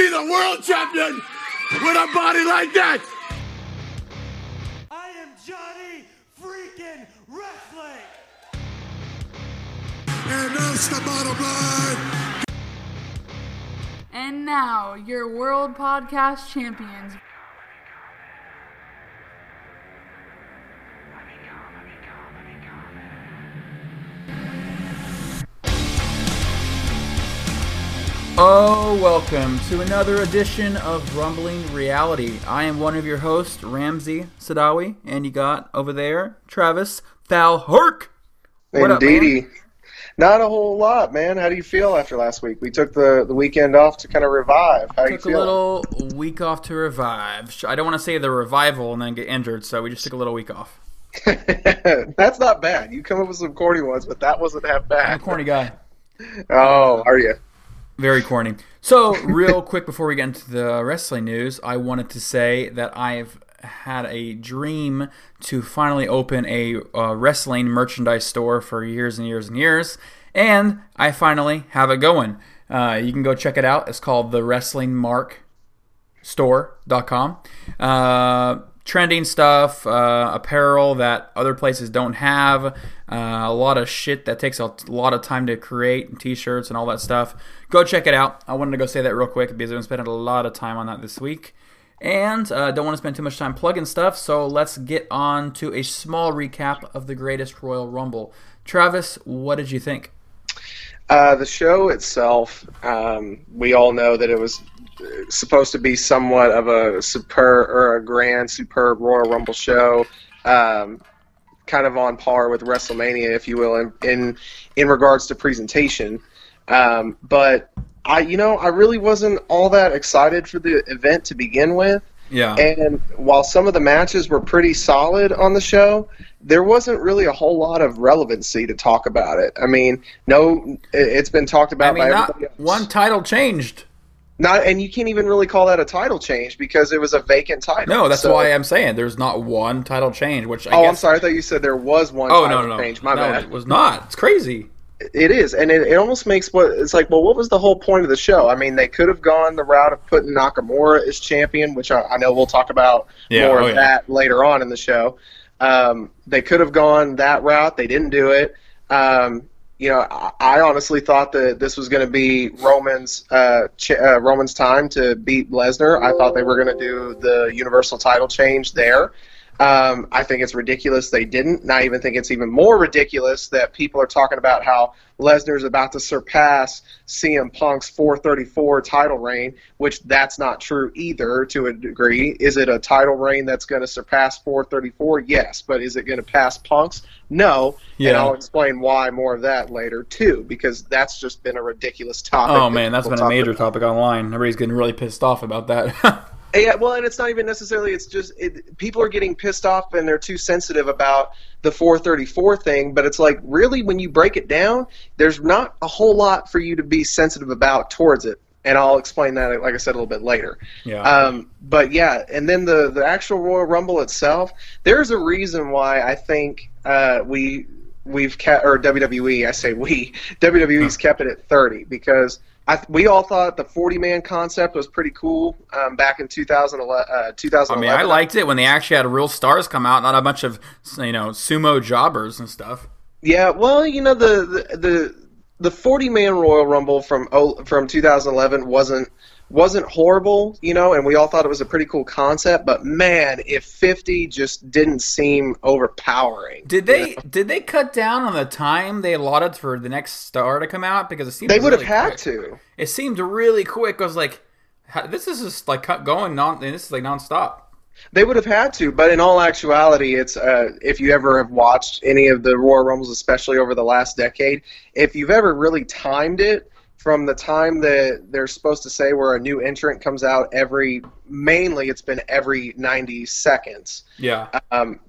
be the world champion with a body like that? I am Johnny freaking Wrestling. And that's the bottom line. And now, your World Podcast Champions. Oh, welcome to another edition of Rumbling Reality. I am one of your hosts, Ramsey Sadawi, and you got over there Travis Falhurk. What up, Indeedy. man? Not a whole lot, man. How do you feel after last week? We took the, the weekend off to kind of revive. How you Took a little week off to revive. I don't want to say the revival and then get injured, so we just took a little week off. That's not bad. You come up with some corny ones, but that wasn't half I'm a bad. corny guy. Oh, are you? Very corny. So, real quick before we get into the wrestling news, I wanted to say that I've had a dream to finally open a uh, wrestling merchandise store for years and years and years, and I finally have it going. Uh, you can go check it out. It's called the Wrestling Mark store.com. Uh, trending stuff, uh, apparel that other places don't have, uh, a lot of shit that takes a lot of time to create, t-shirts and all that stuff. Go check it out. I wanted to go say that real quick because I've been spending a lot of time on that this week. And uh, don't want to spend too much time plugging stuff, so let's get on to a small recap of the greatest Royal Rumble. Travis, what did you think? Uh, the show itself, um, we all know that it was supposed to be somewhat of a superb or a grand, superb Royal Rumble show, um, kind of on par with WrestleMania, if you will, in in, in regards to presentation. Um, but I, you know, I really wasn't all that excited for the event to begin with. Yeah. And while some of the matches were pretty solid on the show, there wasn't really a whole lot of relevancy to talk about it. I mean, no, it- it's been talked about I mean, by not everybody else. one title changed. Not, and you can't even really call that a title change because it was a vacant title. No, that's So- why I'm saying there's not one title change, which I Oh, guess. I'm sorry. I thought you said there was one Oh title no, no, no, change. My no, bad. it was not. It's crazy. It is, and it, it almost makes what it's like. Well, what was the whole point of the show? I mean, they could have gone the route of putting Nakamura as champion, which I, I know we'll talk about Yeah, more oh, of yeah. that later on in the show. Um, they could have gone that route. They didn't do it. Um, you know, I, I honestly thought that this was going to be Roman's uh, ch- uh, Roman's time to beat Lesnar. I thought they were going to do the Universal title change there. Um, I think it's ridiculous they didn't. And I even think it's even more ridiculous that people are talking about how Lesnar's about to surpass CM Punk's 434 title reign, which that's not true either to a degree. Is it a title reign that's going to surpass 434? Yes, but is it going to pass Punk's? No. And Yeah. I'll explain why more of that later too, because that's just been a ridiculous topic. Oh that man, that's been a major about. topic online. Everybody's getting really pissed off about that. Yeah, well, and it's not even necessarily. It's just it, people are getting pissed off and they're too sensitive about the 434 thing. But it's like really, when you break it down, there's not a whole lot for you to be sensitive about towards it. And I'll explain that, like I said, a little bit later. yeah. Um, but yeah, and then the the actual Royal Rumble itself. There's a reason why I think uh, we we've kept or WWE. I say we WWE's kept it at 30 because. I, we all thought the 40 man concept was pretty cool um, back in 2011. Uh, I mean, I liked it when they actually had real stars come out, not a bunch of you know sumo jobbers and stuff. Yeah, well, you know the the the, the 40 man Royal Rumble from from 2011 wasn't wasn't horrible, you know, and we all thought it was a pretty cool concept. But man, if 50 just didn't seem overpowering. Did they did they cut down on the time they allotted for the next star to come out because it seemed They would have had quick. to. It seemed really quick. I was like, this is just like cut- going non. This is like nonstop. They would have had to, but in all actuality, it's uh, if you ever have watched any of the Royal Rumbles, especially over the last decade, if you've ever really timed it from the time that they're supposed to say where a new entrant comes out every, mainly it's been every 90 seconds. Yeah. Um,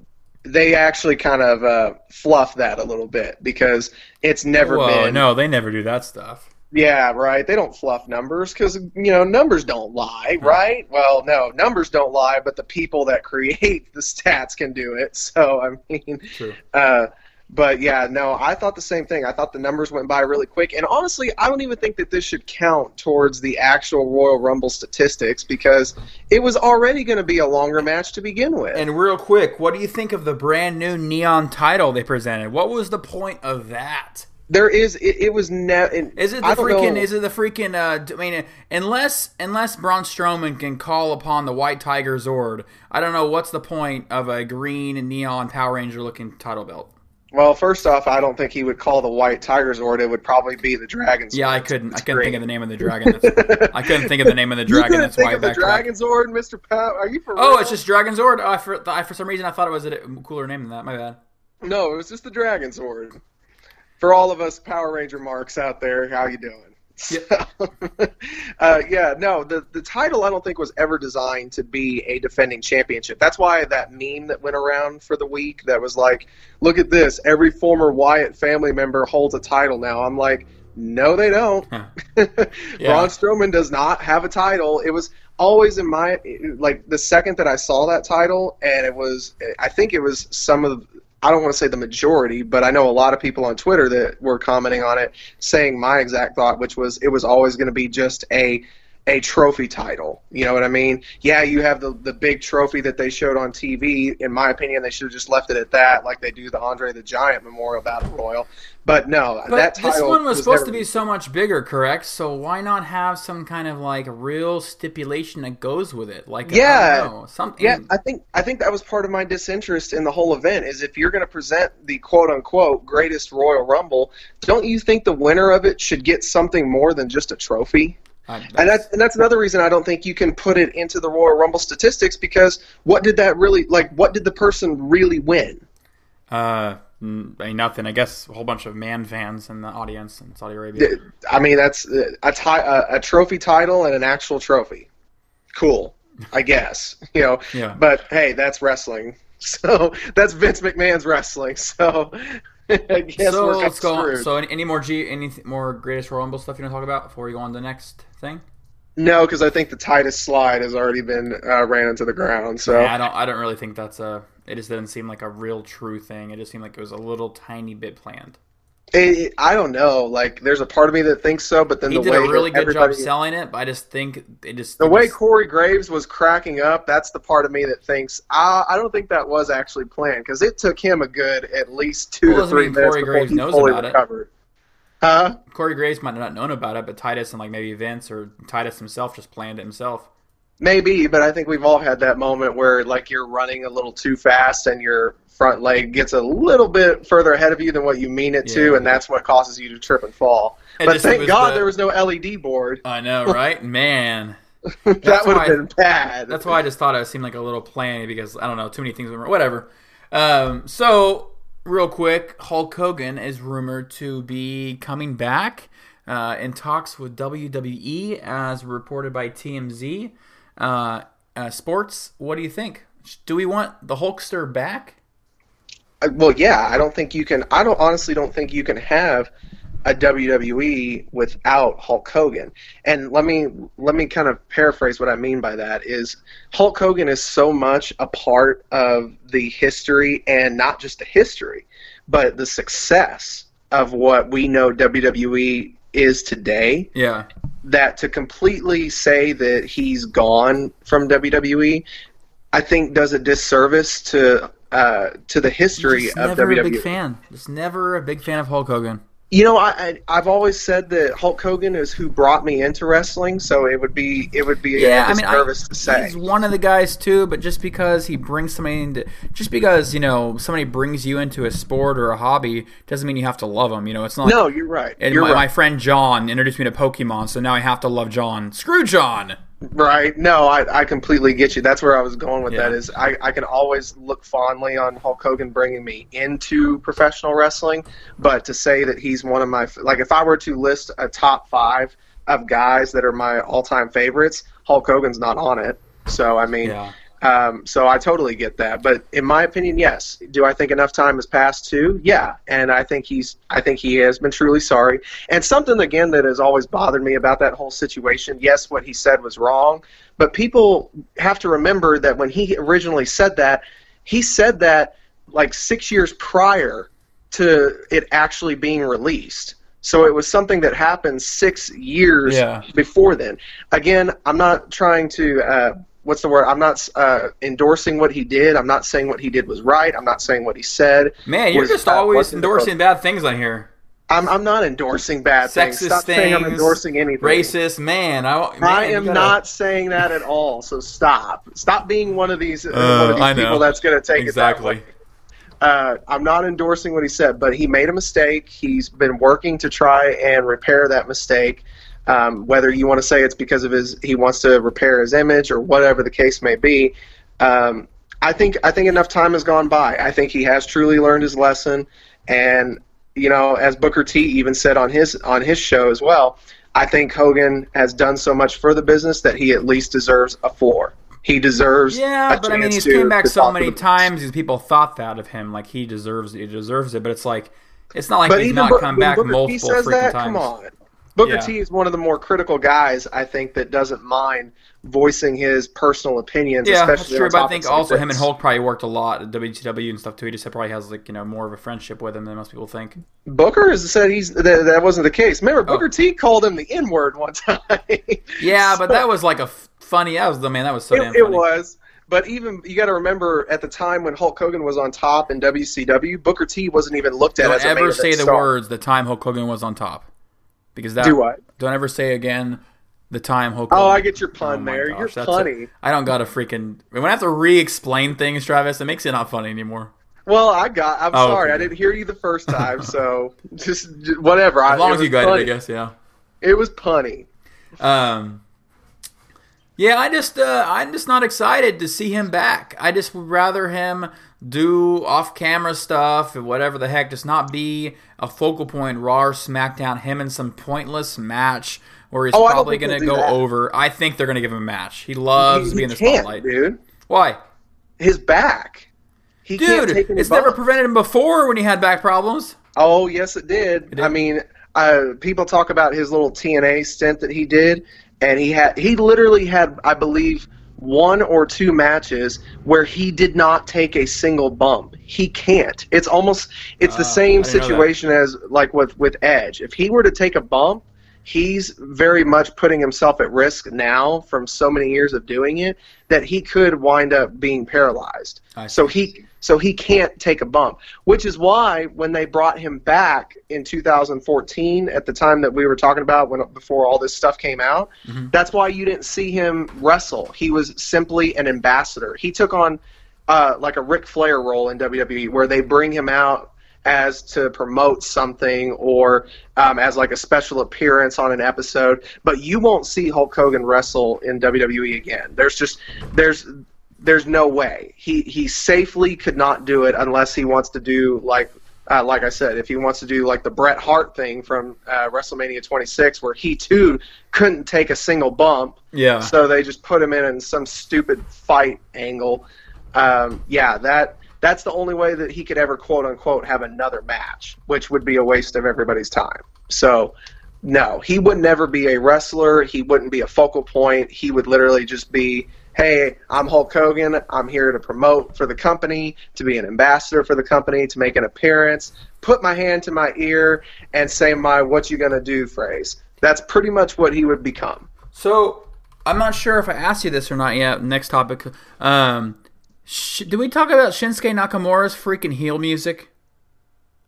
they actually kind of uh, fluff that a little bit because it's never Whoa, been. no, they never do that stuff. Yeah, right. They don't fluff numbers because you know numbers don't lie, right? Well, no, numbers don't lie, but the people that create the stats can do it. So I mean, True. uh, But yeah, no, I thought the same thing. I thought the numbers went by really quick. And honestly, I don't even think that this should count towards the actual Royal Rumble statistics because it was already going to be a longer match to begin with. And real quick, what do you think of the brand new neon title they presented? What was the point of that? There is it, it was never. Is it the freaking? know. Is it the freaking? Uh, I mean, unless unless Braun Strowman can call upon the White Tiger Zord, I don't know what's the point of a green and neon Power Ranger looking title belt. Well, first off, I don't think he would call the White Tigers Zord. It would probably be the Dragon Zord. Yeah, I couldn't. I couldn't great. think of the name of the dragon. I couldn't think of the name of the dragon. That's why I backtracked. Dragon Zord, Mr. Pow? Are you for Oh, real? it's just Dragon Zord. Oh, I for, I, for some reason I thought it was a cooler name than that. My bad. No, it was just the Dragon Zord. For all of us Power Ranger marks out there, how you doing? Yeah, uh, yeah, no, the the title I don't think was ever designed to be a defending championship. That's why that meme that went around for the week that was like, "Look at this! Every former Wyatt family member holds a title now." I'm like, no, they don't. Huh. Braun Strowman does not have a title. It was always in my like the second that I saw that title, and it was I think it was some of I don't want to say the majority, but I know a lot of people on Twitter that were commenting on it, saying my exact thought, which was it was always going to be just a a trophy title. You know what I mean? Yeah, you have the the big trophy that they showed on TV. In my opinion, they should have just left it at that, like they do the Andre the Giant Memorial Battle Royal. But no, But that title this one was supposed to be so much bigger, correct? So why not have some kind of like real stipulation that goes with it? Like I Yeah. don't know, something. Yeah, I think I think that was part of my disinterest in the whole event. Is if you're going to present the quote unquote greatest Royal Rumble, don't you think the winner of it should get something more than just a trophy? I- And that's and that's another reason I don't think you can put it into the Royal Rumble statistics because what did that really like? What did the person really win? uh, I mean, nothing. I guess a whole bunch of man fans in the audience in Saudi Arabia. I mean, that's uh, a, ti- a, a trophy title and an actual trophy. Cool, I guess. You know, Yeah. but hey, that's wrestling. So that's Vince McMahon's wrestling. So so we're let's go. On. So any, any more G, any more greatest Royal Rumble stuff you want to talk about before we go on to the next thing? no, because I think the Titus slide has already been uh, ran into the ground. So Yeah, I don't. I don't really think that's a. It just didn't seem like a real true thing. It just seemed like it was a little tiny bit planned. It, it- I don't know. Like, there's a part of me that thinks so, but then He the did way a really good job selling it, but I just think it just The it way just- Corey Graves was cracking up, that's the part of me that thinks ah, I don't think that was actually planned because it took him a good at least two Well, to three minutes Corey before Graves he knows fully about it. recovered. Huh? Corey Graves might not have known about it, but Titus and like maybe Vince or Titus himself just planned it himself. Maybe, but I think we've all had that moment where like you're running a little too fast and your front leg gets a little bit further ahead of you than what you mean it to, Yeah. and that's what causes you to trip and fall. It but thank God the- there was no LED board. I know, right? Man, that would have been bad. that's why I just thought it seemed like a little planned because I don't know, too many things wrong. Whatever. Um, so real quick, Hulk Hogan is rumored to be coming back uh, in talks with WWE, as reported by TMZ uh, uh, Sports. What do you think? Do we want the Hulkster back? Uh, well, yeah, I don't think you can. I don't honestly don't think you can have a WWE without Hulk Hogan. And let me let me kind of paraphrase what I mean by that is Hulk Hogan is so much a part of the history and not just the history, but the success of what we know WWE is today Yeah. That to completely say that he's gone from WWE, I think does a disservice to uh, to the history Just of never WWE. a big fan. Just never a big fan of Hulk Hogan. You know, I, I I've always said that Hulk Hogan is who brought me into wrestling, so it would be it would be Yeah, a I mean, I, to say. he's one of the guys too. But just because he brings somebody into, just because you know somebody brings you into a sport or a hobby, doesn't mean you have to love him. You know, it's not. No, you're right. And you're my, my friend John introduced me to Pokemon, so now I have to love John. Screw John. Right. No, I, I completely get you. That's where I was going with Yeah. that. Is I, I can always look fondly on Hulk Hogan bringing me into professional wrestling, but to say that he's one of my like if I were to list a top five of guys that are my all time favorites, Hulk Hogan's not on it. So I mean, Yeah. Um, so I totally get that. But in my opinion, yes. Do I think enough time has passed too? Yeah, and I think he's I think he has been truly sorry. And something again that has always bothered me about that whole situation. Yes, what he said was wrong, but people have to remember that when he originally said that, he said that like six years prior to it actually being released. So it was something that happened six years Yeah. before then. Again, I'm not trying to. Uh, what's the word? I'm not uh, endorsing what he did. I'm not saying what he did was right. I'm not saying what he said. Man, you're was, just always endorsing bad things on here. I'm, I'm not endorsing bad things. Sexist Stop things. saying I'm endorsing anything. Racist, man. I, man, I am gotta- not saying that at all. So stop. Stop being one of these uh, Uh, one of these people that's going to take Exactly. it that way. Uh, I'm not endorsing what he said, but he made a mistake. He's been working to try and repair that mistake. Um, whether you want to say it's because of his, he wants to repair his image or whatever the case may be. Um, I think I think enough time has gone by. I think he has truly learned his lesson, and you know, as Booker T even said on his on his show as well, I think Hogan has done so much for the business that he at least deserves a four. He deserves. Yeah, but I mean, he's to- came back so many times because people thought that of him. Like he deserves, he deserves it. But it's like, it's not like But he's not come back Booker multiple says freaking that, times. Come on. Booker Yeah. T is one of the more critical guys, I think, that doesn't mind voicing his personal opinions. Yeah, that's true. But I think also him and. Hulk probably worked a lot at WCW and stuff too. He just probably has like you know more of a friendship with him than most people think. Booker has said he's that, that wasn't the case. Remember, Booker Oh. T called him the N word one time. Yeah, but that was like a funny. That was the man. That was so damn funny. it was. But even you got to remember at the time when Hulk Hogan was on top in WCW, Booker T wasn't even looked at Don't as a ever say the star. words the time Hulk Hogan was on top, because that. Do what? Don't ever say again the time Hulk. Oh, I get your pun Oh there. You're gosh, funny. it. I don't got to freaking. When I have to re-explain things, Travis, it makes it not funny anymore. Well, I got. I'm Oh, sorry, okay. I didn't hear you the first time, so just, just whatever. As long I, as you got it, I guess. Yeah. It was punny. Um, yeah, I just uh, I'm just not excited to see him back. I just would rather him do off-camera stuff and whatever the heck, just not be a focal point. Raw or SmackDown, him in some pointless match where he's Oh, probably going to go that. over. I think they're going to give him a match. He loves he, being he the spotlight. dude. Why, His back. He can't dude? It's never prevented him before when he had back problems. Oh, yes, it did. did? I mean, uh, people talk about his little TNA stint that he did, and he had he literally had, I believe, one or two matches where he did not take a single bump. He can't. It's almost it's the Ah, same I didn't know that. situation as like with with Edge. If he were to take a bump, he's very much putting himself at risk now from so many years of doing it that he could wind up being paralyzed. I So he so he can't take a bump, which is why when they brought him back in 2014 at the time that we were talking about when before all this stuff came out, Mm-hmm. that's why you didn't see him wrestle. He was simply an ambassador. He took on uh, like a Ric Flair role in WWE where they bring him out as to promote something or um, as like a special appearance on an episode. But you won't see Hulk Hogan wrestle in WWE again. There's just there's there's no way he he safely could not do it unless he wants to do like. Uh, like I said, if he wants to do like the Bret Hart thing from uh, WrestleMania 26, where he too couldn't take a single bump, Yeah. so they just put him in in some stupid fight angle. Um, yeah, that that's the only way that he could ever quote unquote have another match, which would be a waste of everybody's time. So, no, he would never be a wrestler. He wouldn't be a focal point. He would literally just be, hey, I'm Hulk Hogan. I'm here to promote for the company, to be an ambassador for the company, to make an appearance, put my hand to my ear, and say my "What you gonna do" phrase. That's pretty much what he would become. So I'm not sure if I asked you this or not yet. Next topic. Um, sh- did we talk about Shinsuke Nakamura's freaking heel music?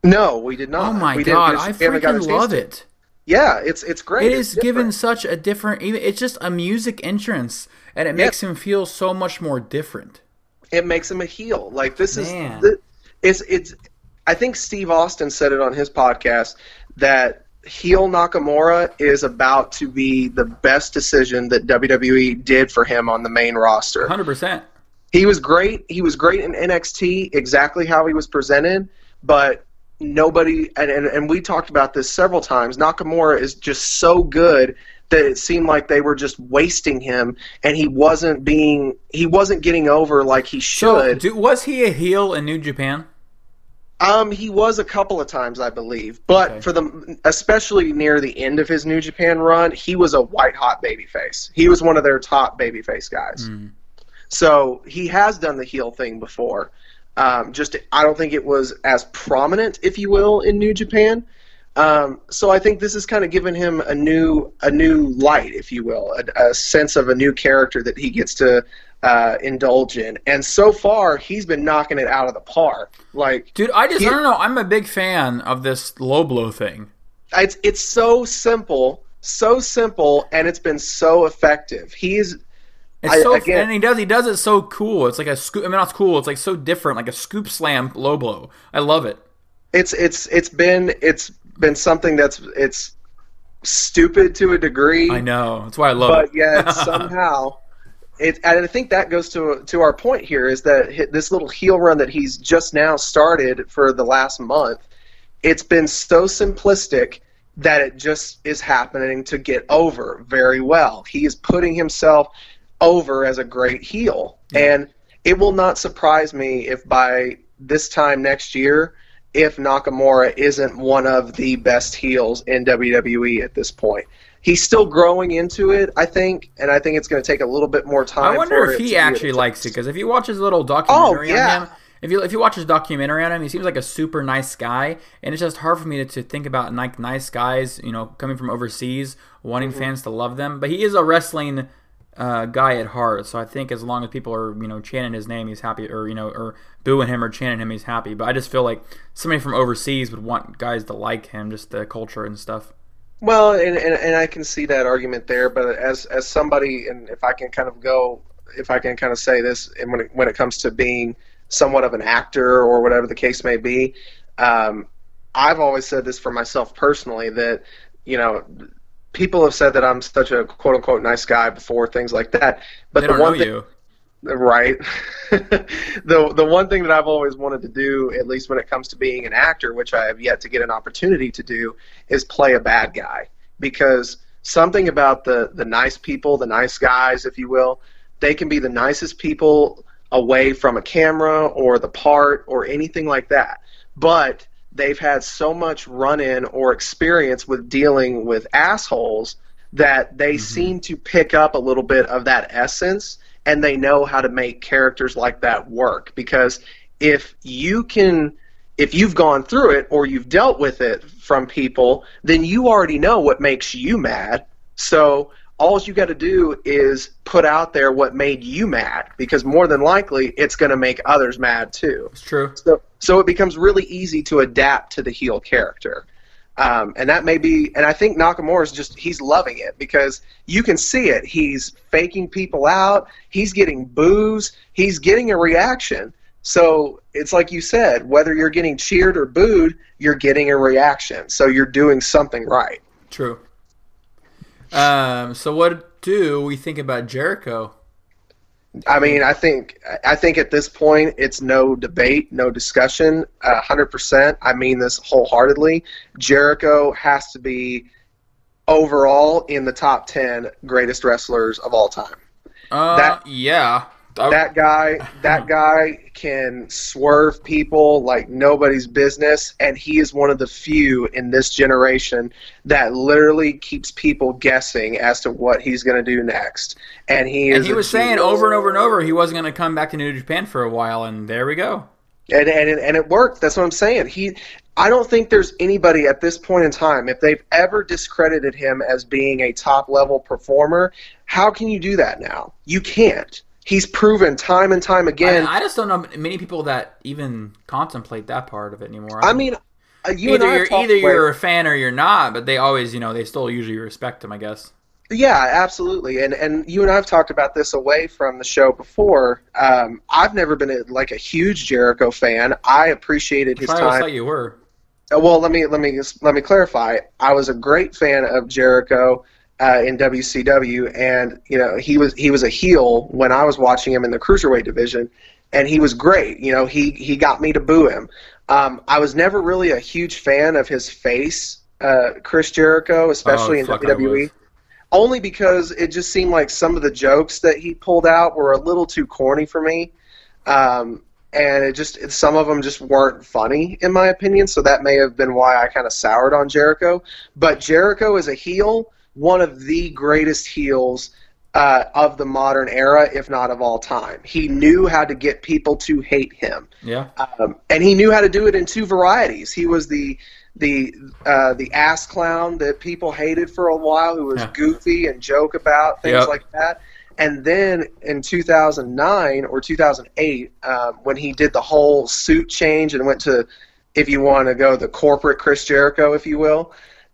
No, we did not. Oh my We god, I just- we haven't got a freaking love it. Yeah, it's it's great. It It's is given such a different. Even it's just a music entrance, and it makes him feel so much more different. It makes him a heel. Like this Man. is it's it's. I think Steve Austin said it on his podcast that heel Nakamura is about to be the best decision that WWE did for him on the main roster. Hundred percent. He was great. He was great in NXT, exactly how he was presented, but nobody and, and, and we talked about this several times. Nakamura is just so good that it seemed like they were just wasting him and he wasn't being he wasn't getting over like he So, should. do, was he a heel in New Japan? Um, he was a couple of times, I believe, but Okay. for the especially near the end of his New Japan run, he was a white hot babyface. He was one of their top babyface guys. Hmm. So he has done the heel thing before. Um, just I don't think it was as prominent, if you will, in New Japan. Um, so I think this has kind of given him a new a new light, if you will, a, a sense of a new character that he gets to uh, indulge in. And so far, he's been knocking it out of the park. Like, Dude, I just He- I don't know. I'm a big fan of this low blow thing. it's it's so simple, so simple, and it's been so effective. He's It's I- so again- and he does he does it so cool. It's like a scoop. I mean, not cool. It's like so different, like a scoop slam low blow. I love it. it's it's it's been it's been something that's it's stupid to a degree. I know. That's why I love but it. But yet somehow it and I think that goes to to our point here is that this little heel run that he's just now started for the last month it's been so simplistic that it just is happening to get over very well he is putting himself over as a great heel and it will not surprise me if by this time next year if Nakamura isn't one of the best heels in WWE at this point. He's still growing into it, I think, and I think it's going to take a little bit more time. I wonder if he actually likes it because if you watch his little documentary Oh, yeah. on him, if you if you watch his documentary on him, he seems like a super nice guy, and it's just hard for me to, to think about like nice guys, you know, coming from overseas, wanting Mm-hmm. fans to love them. But he is a wrestling uh, guy at heart, so I think as long as people are you know chanting his name, he's happy, or you know, or booing him or chanting him, he's happy. But I just feel like somebody from overseas would want guys to like him, just the culture and stuff. Well, and, and and I can see that argument there, but as as somebody, and if I can kind of go, if I can kind of say this, and when it, when it comes to being somewhat of an actor or whatever the case may be, um, I've always said this for myself personally that you know people have said that I'm such a quote unquote nice guy before things like that, but They the one thing, you. right. The the one thing that I've always wanted to do at least when it comes to being an actor which I have yet to get an opportunity to do is play a bad guy. Because something about the the nice people the nice guys if you will they can be the nicest people away from a camera or the part or anything like that. But they've had so much run in or experience with dealing with assholes that they mm-hmm. seem to pick up a little bit of that essence and they know how to make characters like that work. Because if you can if you've gone through it or you've dealt with it from people then you already know what makes you mad. So all you got to do is put out there what made you mad because more than likely it's going to make others mad too It's true. so, so it becomes really easy to adapt to the heel character. Um, and that may be, and I think Nakamura is just, he's loving it because you can see it. He's faking people out, he's getting boos, he's getting a reaction. So it's like you said, whether you're getting cheered or booed, you're getting a reaction. So you're doing something right. True. Um. So what do we think about Jericho? I mean, I think I think at this point it's no debate, no discussion. hundred percent. I mean this wholeheartedly. Jericho has to be overall in the top ten greatest wrestlers of all time. Uh, That- yeah. That guy, that guy can swerve people like nobody's business, and he is one of the few in this generation that literally keeps people guessing as to what he's going to do next. And he is. and he was saying over and over and over he wasn't going to come back to New Japan for a while, and there we go. and and it, and it worked. That's what I'm saying. He, I don't think there's anybody at this point in time if they've ever discredited him as being a top level performer. How can you do that now? You can't. He's proven time and time again. I, I just don't know many people that even contemplate that part of it anymore. I, mean, uh, you and either I you're either you're a fan or you're not, but they always, you know, they still usually respect him. I guess. Yeah, absolutely. And and you and I have talked about this away from the show before. Um, I've never been a, like a huge Jericho fan. I appreciated his I time. thought you were. Uh, Well, let me let me let me clarify. I was a great fan of Jericho uh, in WCW, and you know he was he was a heel when I was watching him in the cruiserweight division, and he was great. You know he he got me to boo him. Um, I was never really a huge fan of his face, uh, Chris Jericho, especially Oh, in WWE. Only because it just seemed like some of the jokes that he pulled out were a little too corny for me. Um, and it just some of them just weren't funny in my opinion so that may have been why i kind of soured on jericho but jericho is a heel one of the greatest heels uh, of the modern era, if not of all time. He knew how to get people to hate him, Yeah. um, and he knew how to do it in two varieties. He was the the uh, the ass clown that people hated for a while, who was Yeah. goofy and joke about things Yep. like that. And then in 2009 or 2008, um, when he did the whole suit change and went to, if you want to go the corporate Chris Jericho, if you will,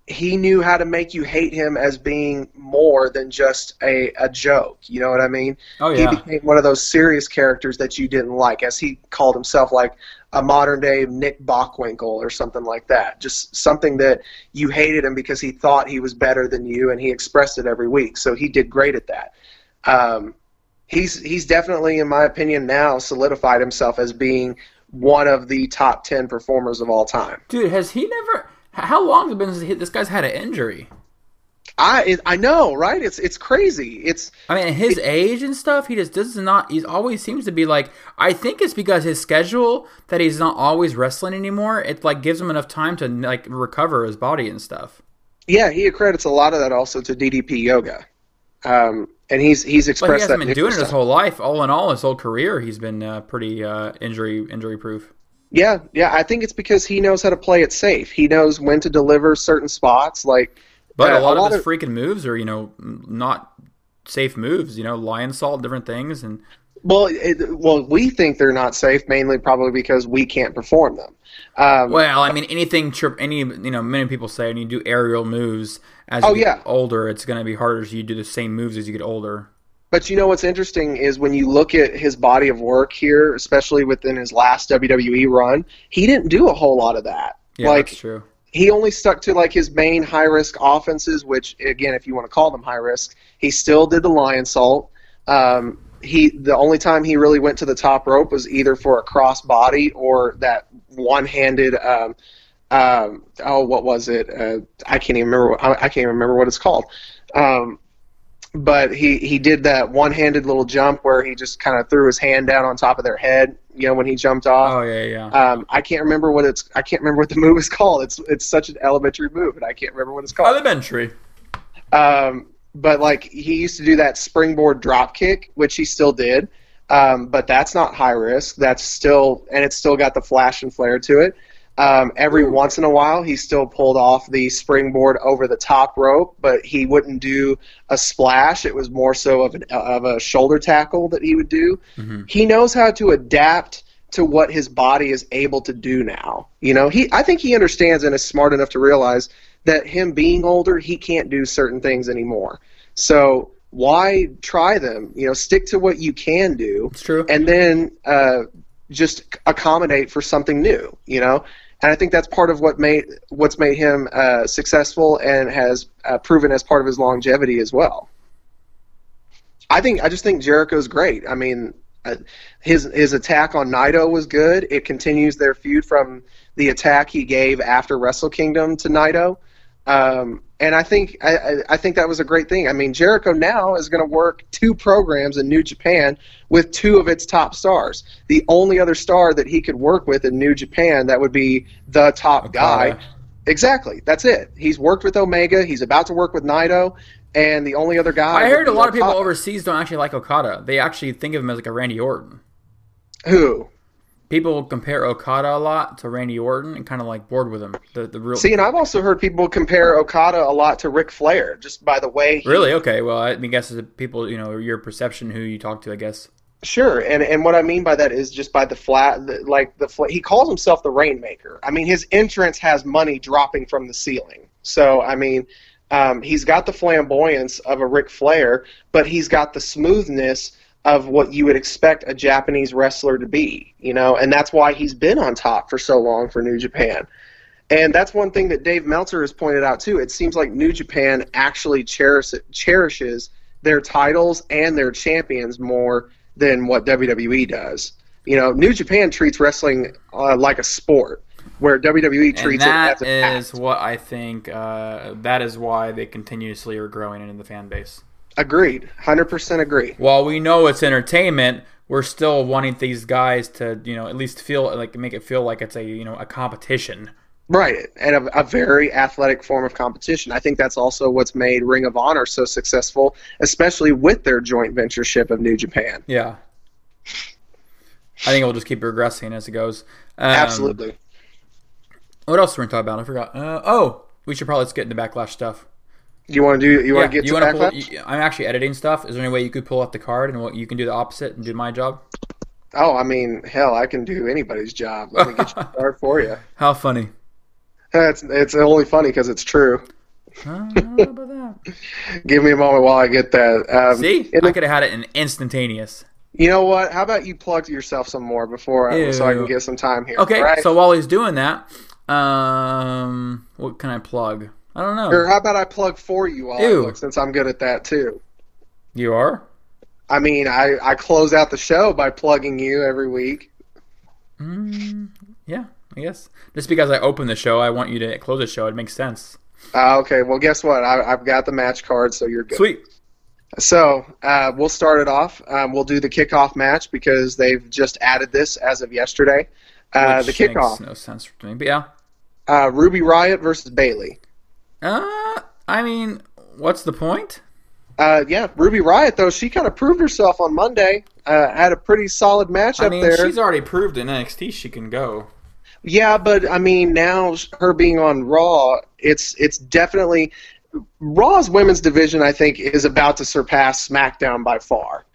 he knew how to make you hate him as being more than just a, a joke. You know what I mean? Oh yeah. He became one of those serious characters that you didn't like, as he called himself like a modern day Nick Bockwinkel or something like that. Just something that you hated him because he thought he was better than you, and he expressed it every week. So he did great at that. Um, he's he's definitely, in my opinion, now solidified himself as being one of the top ten performers of all time. Dude, has he never? How long has it been since he- this guy's had an injury? I I know, right? It's it's crazy. It's I mean, his age and stuff, he just does not. He always seems to be like. I think it's because his schedule that he's not always wrestling anymore. It like gives him enough time to like recover his body and stuff. yeah. He accredits a lot of that also to DDP yoga, um, and he's he's expressed But he hasn't been doing it his whole life. All in all, his whole career, he's been uh, pretty uh, injury injury proof. Yeah, yeah. I think it's because he knows how to play it safe. He knows when to deliver certain spots. Like, But uh, a lot, of his freaking moves are, you know, not safe moves. You know, Lionsault, different things, and well, it, well, we think they're not safe mainly probably because we can't perform them. Um, well, I mean, anything. Trip, any, you know, many people say when you do aerial moves as Oh, you get yeah. older, it's going to be harder. So you do the same moves as you get older. But you know what's interesting is when you look at his body of work here, especially within his last WWE run, he didn't do a whole lot of that. Yeah, like that's true. he only stuck to like his main high risk offenses, which again, if you want to call them high risk, he still did the Lionsault. Um, he the only time he really went to the top rope was either for a cross body or that one handed. Um, um, oh, what was it? Uh, I can't even remember. I, I can't even remember what it's called. Um, but he he did that one handed little jump where he just kind of threw his hand down on top of their head. You know when he jumped off. Oh yeah, yeah. Um, I can't remember what it's. I can't remember what the move is called. It's it's such an elementary move, and I can't remember what it's called. Elementary. Um, but like he used to do that springboard drop kick, which he still did. Um, but that's not high risk. That's still, and it's still got the flash and flare to it. Um, every once in a while, he still pulled off the springboard over the top rope, but he wouldn't do a splash. It was more so of, an, of a shoulder tackle that he would do. He knows how to adapt to what his body is able to do now. You know, he I think he understands and is smart enough to realize that him being older, he can't do certain things anymore. So why try them? You know, stick to what you can do It's true. and then uh, just accommodate for something new. You know, and I think that's part of what made what's made him uh, successful and has uh, proven as part of his longevity as well. I think I just think Jericho's great. I mean, uh, his his attack on Naito was good. It continues their feud from the attack he gave after Wrestle Kingdom to Naito. Um, and I think I, I- I think that was a great thing. I mean, Jericho now is going to work two programs in New Japan with two of its top stars. The only other star that he could work with in New Japan that would be the top guy. Exactly, that's it. He's worked with Omega. He's about to work with Naito, and the only other guy. I heard a be lot of people overseas don't actually like Okada. They actually think of him as like a Randy Orton. Who? People compare Okada a lot to Randy Orton and kind of like bored with him. The the real See, and I've also heard people compare Okada a lot to Ric Flair, just by the way. He, really okay. Well, I mean, guess it's people, you know, your perception, who you talk to, I guess. Sure, and and what I mean by that is just by the flat, the, like the fla- he calls himself the Rainmaker. I mean, his entrance has money dropping from the ceiling. So I mean, um, he's got the flamboyance of a Ric Flair, but he's got the smoothness of what you would expect a Japanese wrestler to be. You know, and that's why he's been on top for so long for New Japan. And that's one thing that Dave Meltzer has pointed out too. It seems like New Japan actually cherish, cherishes their titles and their champions more than what WWE does. You know, New Japan treats wrestling uh, like a sport, where WWE And treats that it as a is act. what I think. Uh, that is why they continuously are growing in the fan base. Agreed, hundred percent agree. While we know it's entertainment, we're still wanting these guys to, you know, at least feel like make it feel like it's a, you know, a competition. Right, and a, a very athletic form of competition. I think that's also what's made Ring of Honor so successful, especially with their joint ventureship of New Japan. Yeah. I think we'll just keep progressing as it goes. Um, Absolutely. What else are we going to talk about? I forgot. Uh, oh, we should probably just get into backlash stuff. You want to do? You want to Yeah, get you to wanna pull, you- I'm actually editing stuff. Is there any way you could pull up the card and what you can do the opposite and do my job? Oh, I mean, hell, I can do anybody's job. Let me get you started for you. How funny. It's it's only funny because it's true. How about that? Give me a moment while I get that. Um, See, I could have had it in instantaneous. you know what? How about you plug yourself some more before I, so I can get some time here? Okay, right? so while he's doing that, um, what can I plug? I don't know. or how about I plug for you I Ew. since I'm good at that too. You are? I mean, I, I close out the show by plugging you every week. Mm, yeah, I guess. Just because I open the show, I want you to close the show. It makes sense. Uh, okay, well, guess what? I, I've got the match card, so you're good. Sweet. So uh, we'll start it off. Um, we'll do the kickoff match because they've just added this as of yesterday. Uh, the kickoff: makes no sense to me. But yeah. uh, Ruby Riott versus Bayley. Uh, I mean, what's the point? Uh, yeah, Ruby Riott though she kind of proved herself on Monday. Uh, had a pretty solid match I up mean, there. she's already proved in NXT she can go. Yeah, but I mean, now her being on Raw, it's it's definitely Raw's women's division. I think is about to surpass SmackDown by far.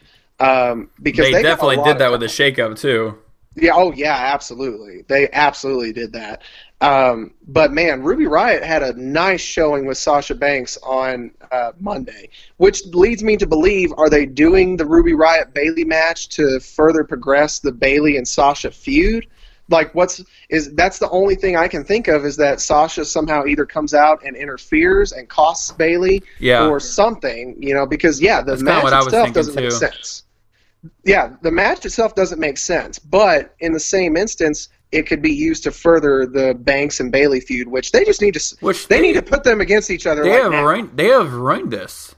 Um, because They, they definitely did that with the shakeup too. Yeah, oh yeah, absolutely. They absolutely did that. Um, but man, Ruby Riott had a nice showing with Sasha Banks on uh, Monday, which leads me to believe: Are they doing the Ruby Riott Bayley match to further progress the Bayley and Sasha feud? Like, what's is that's the only thing I can think of is that Sasha somehow either comes out and interferes and costs Bayley, Yeah. or something, you know? Because yeah, the That's match what I was itself doesn't make sense yeah, the match itself doesn't make sense, but in the same instance, it could be used to further the Banks and Bayley feud, which they just need to. Which they they- need to put them against each other. They right have now. ruined. They have ruined this.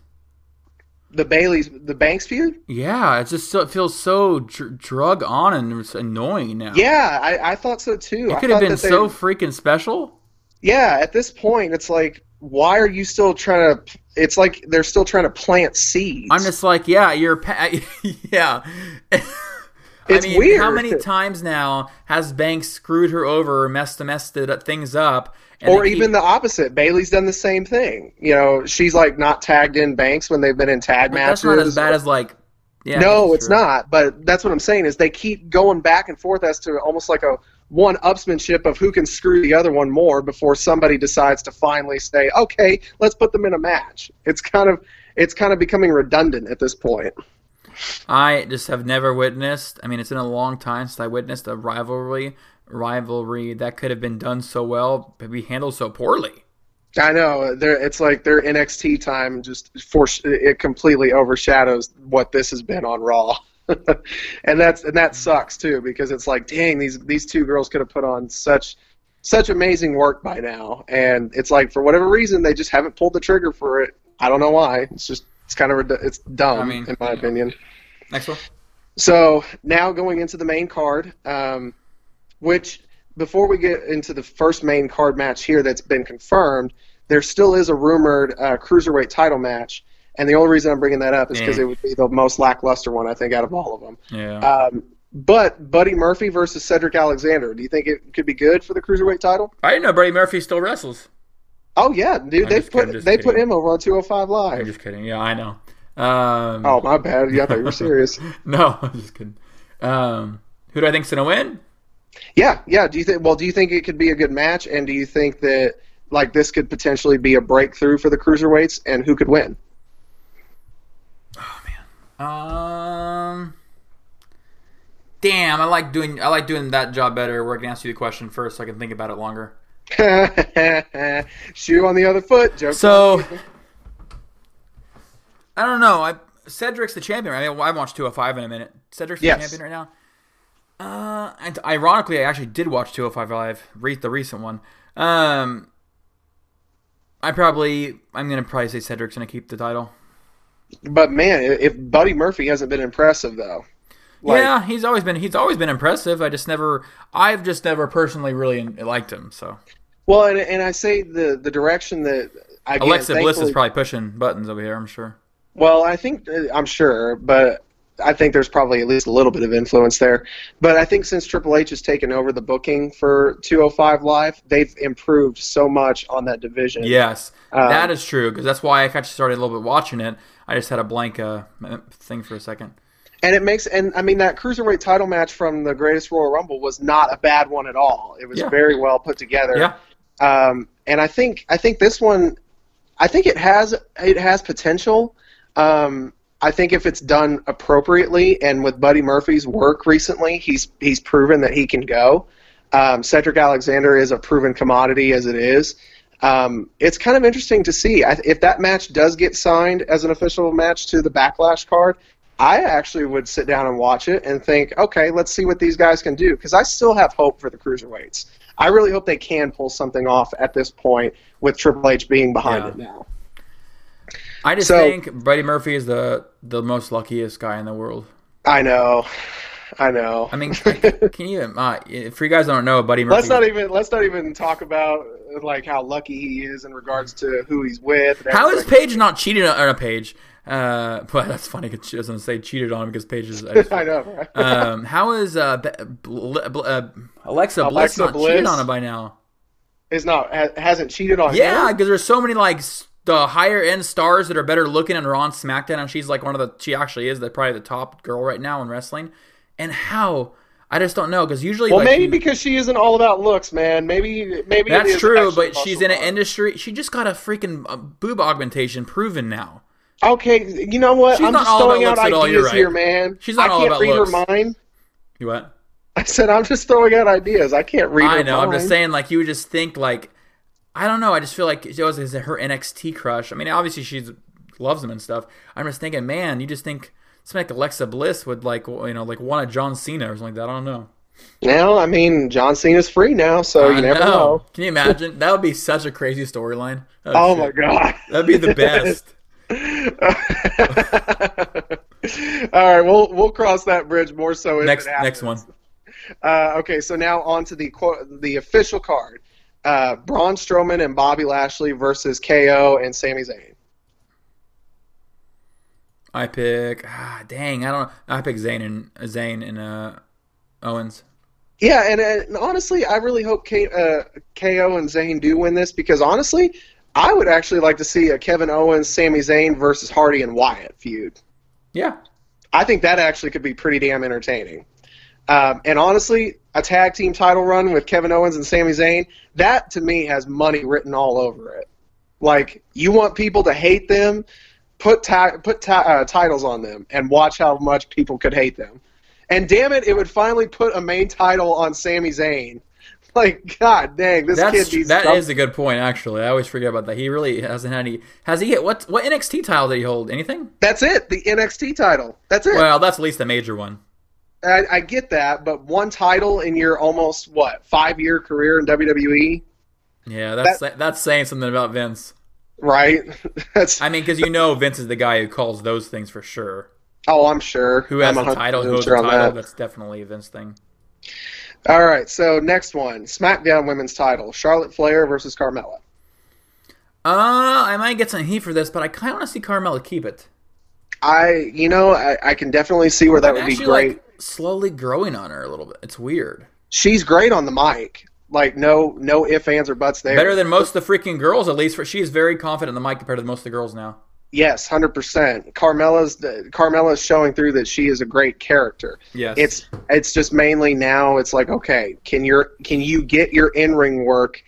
the Bayley's, the Banks feud. Yeah, it just so, it feels so dr- drug on and it's annoying now. Yeah, I, I thought so too. it could have been so freaking special. Yeah, at this point, it's like, why are you still trying to? It's like they're still trying to plant seeds. I'm just like, yeah, you're, pa- yeah. It's I mean, weird. how many times now has Banks screwed her over, messed messed it up, things up, and or keep- even the opposite. Bayley's done the same thing. You know, she's like not tagged in Banks when they've been in tag But matches. that's not as bad as like. Yeah, no, it's true. not. But that's what I'm saying is they keep going back and forth as to almost like a one-upsmanship of who can screw the other one more before somebody decides to finally say, "Okay, let's put them in a match." It's kind of it's kind of becoming redundant at this point. I just have never witnessed. I mean, it's been a long time since I witnessed a rivalry rivalry that could have been done so well, but be handled so poorly. I know. They're, it's like their NXT time just for it completely overshadows what this has been on Raw. and that's and that mm-hmm. sucks too because it's like dang these these two girls could have put on such such amazing work by now and it's like for whatever reason they just haven't pulled the trigger for it. I don't know why. It's just it's kind of it's dumb I mean, in my yeah. opinion. Next one. So now going into the main card, um, which before we get into the first main card match here that's been confirmed, there still is a rumored uh, cruiserweight title match, and the only reason I'm bringing that up is because Yeah. it would be the most lackluster one I think out of all of them. Yeah. Um, but Buddy Murphy versus Cedric Alexander, do you think it could be good for the cruiserweight title? I didn't know Buddy Murphy still wrestles. Oh yeah, dude, I'm they just put kidding, they put him over on 205 live. I'm just kidding. Yeah, I know. Um, Oh my bad, yeah, I thought you were serious. no, I'm just kidding. Um, who do I think's gonna win? Yeah, yeah. Do you think? Well, do you think it could be a good match? And do you think that like this could potentially be a breakthrough for the cruiserweights? And who could win? Oh man. Um, damn, I like doing I like doing that job better. Where I can ask you the question first, so I can think about it longer. Shoe on the other foot. Joke. So, I don't know. I Cedric's the champion. Right? I mean, I watched 205 in a minute. Cedric's the Yes. champion right now. Uh, and ironically, I actually did watch 205 live, re- the recent one. Um, I probably, I'm gonna probably say Cedric's gonna keep the title. but man, if Buddy Murphy hasn't been impressive though. Like, yeah, he's always been he's always been impressive. I just never, I've just never personally really liked him. So Well, and, and I say the the direction that again, Alexa Bliss is probably pushing buttons over here. I'm sure. Well, I think uh, I'm sure, but I think there's probably at least a little bit of influence there. But I think since Triple H has taken over the booking for 205 Live, they've improved so much on that division. Yes, Um, that is true because that's why I actually started a little bit watching it. I just had a blank uh, thing for a second. And it makes and I mean that cruiserweight title match from the Greatest Royal Rumble was not a bad one at all. It was Yeah. very well put together. Yeah, Um, and I think I think this one, I think it has it has potential. Um, I think if it's done appropriately and with Buddy Murphy's work recently, he's he's proven that he can go. Um, Cedric Alexander is a proven commodity as it is. Um, it's kind of interesting to see I, if that match does get signed as an official match to the Backlash card. I actually would sit down and watch it and think, okay, let's see what these guys can do because I still have hope for the cruiserweights. I really hope they can pull something off at this point with Triple H being behind Yeah. it now. I just So- think Buddy Murphy is the the most luckiest guy in the world. I know, I know. I mean, can you? Uh, for you guys don't know, Buddy Murphy. let's not even let's not even talk about like how lucky he is in regards to who he's with. How is. Paige not cheated on a Paige? Uh, but that's funny because she doesn't say cheated on him because Paige is. I just- I know. Right? um, how is uh, Bl- Bl- uh, Alexa, Bliss Alexa not Bliss? cheated on him by now? is not ha- hasn't cheated on Yeah, because there's so many like the higher end stars that are better looking and are on SmackDown, and she's like one of the. She actually is the probably the top girl right now in wrestling. And how? I just don't know because usually Well, like, maybe because she isn't all about looks, man. Maybe maybe that's true, but she's in an industry. She just got a freaking uh, boob augmentation proven now. Okay, you know what? She's I'm just throwing out at all, ideas right. here, man. She's not I all can't about read looks. her mind. You what? I said I'm just throwing out ideas. I can't read. I know. I'm just saying, like you would just think, like I don't know. I just feel like it was her NXT crush. I mean, obviously she loves him and stuff. I'm just thinking, man, you just think something like Alexa Bliss would like, you know, like want a John Cena or something like that. I don't know. Now, I mean, John Cena's free now, so I you never know. know. Can you imagine? that would be such a crazy storyline. Oh my god. That'd be the best. All right, we'll we'll cross that bridge more so if next, next one. Uh, okay, so now on to the the official card: uh, Braun Strowman and Bobby Lashley versus KO and Sami Zayn. I pick. Ah, dang, I don't. I pick Zayn and Zayn and uh, Owens. Yeah, and, and honestly, I really hope K, uh, KO and Zayn do win this because honestly, I would actually like to see a Kevin Owens, Sami Zayn versus Hardy and Wyatt feud. Yeah, I think that actually could be pretty damn entertaining. Um, and honestly, a tag team title run with Kevin Owens and Sami Zayn, that to me has money written all over it. Like, you want people to hate them, put ti- put ti- uh, titles on them, and watch how much people could hate them. And damn it, it would finally put a main title on Sami Zayn. Like, god dang, this that's kid needs that is a good point. Actually, I always forget about that. He really hasn't had any. Has he hit what? What NXT title did he hold? Anything? That's it, the NXT title. That's it. Well, that's at least a major one. I, I get that, but one title in your almost what five year career in WWE, Yeah, that's that's saying something about Vince. Right? That's I mean, because you know Vince is the guy who calls those things for sure. oh, I'm sure. Who has I'm the title? Who has the sure on title? that. That's definitely a Vince thing. All right, so next one, SmackDown Women's Title: Charlotte Flair versus Carmella. Uh, I might get some heat for this, but I kind of want to see Carmella keep it. I, you know, I, I can definitely see where that I'm would be great. like slowly growing on her a little bit. It's weird. She's great on the mic. Like no, no ifs, ands, or buts there. Better than most of the freaking girls, at least. For she's very confident in the mic compared to most of the girls now. yes, hundred percent. Carmella's Carmella's showing through that she is a great character. Yes. It's it's just mainly now it's like okay, can your can you get your in ring work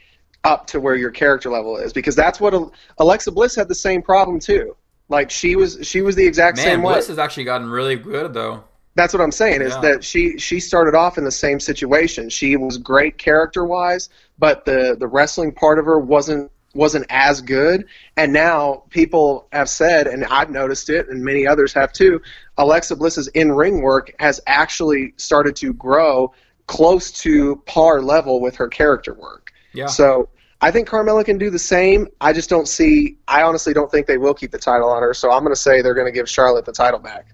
up to where your character level is? Because that's what Alexa Bliss had the same problem too. Like she was she was the exact Man, same way. Bliss has actually gotten really good though. That's what I'm saying is Yeah. that she she started off in the same situation. She was great character wise, but the the wrestling part of her wasn't wasn't as good. And now people have said, and I've noticed it, and many others have too. Alexa Bliss's in ring work has actually started to grow close to par level with her character work. Yeah. So I think Carmella can do the same. I just don't see. I honestly don't think they will keep the title on her. So I'm going to say they're going to give Charlotte the title back.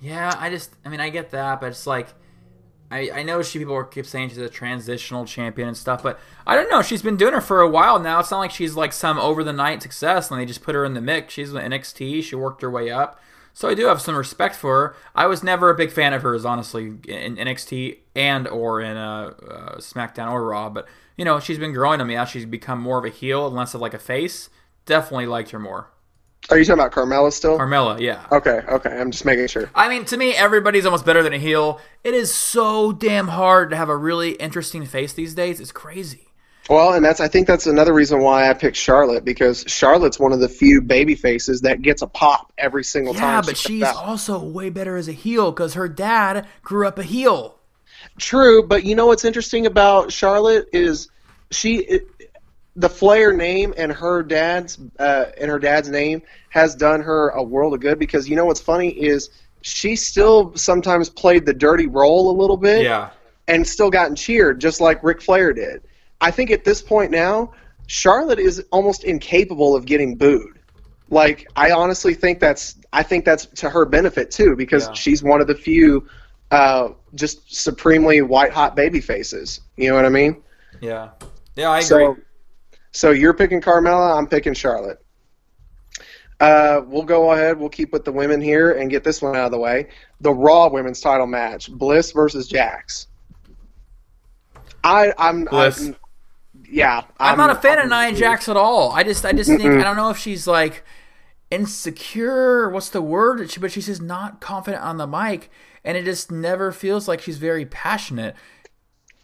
Yeah, I just, I mean, I get that, but it's like, I, I know she people keep saying she's a transitional champion and stuff, but I don't know. She's been doing it for a while now. It's not like she's like some over the night success and they just put her in the mix. She's with NXT. She worked her way up. So I do have some respect for her. I was never a big fan of hers, honestly, in NXT and or in uh, uh, SmackDown or Raw. But you know, she's been growing on me as she's become more of a heel and less of like a face. Definitely liked her more. Are you talking about Carmella still? Carmella, yeah. okay, okay. I'm just making sure. I mean, to me, everybody's almost better than a heel. It is so damn hard to have a really interesting face these days. It's crazy. Well, and that's I think that's another reason why I picked Charlotte because Charlotte's one of the few baby faces that gets a pop every single time. Yeah, but comes she's out. also way better as a heel because her dad grew up a heel. True, but you know what's interesting about Charlotte is she the Flair name and her dad's uh, and her dad's name has done her a world of good because you know what's funny is she still sometimes played the dirty role a little bit yeah, and still gotten cheered just like Ric Flair did. I think at this point now, Charlotte is almost incapable of getting booed. Like I honestly think that's I think that's to her benefit too because Yeah. she's one of the few uh, just supremely white hot baby faces. You know what I mean? Yeah. Yeah, I agree. So, so you're picking Carmella. I'm picking Charlotte. Uh, we'll go ahead. We'll keep with the women here and get this one out of the way. The Raw Women's Title match: Bliss versus Jax. I, I'm. Bliss. I'm yeah, I'm, not a fan of I'm- Nia Jax at all. I just, I just think I don't know if she's like insecure. What's the word? But she's just not confident on the mic, and it just never feels like she's very passionate.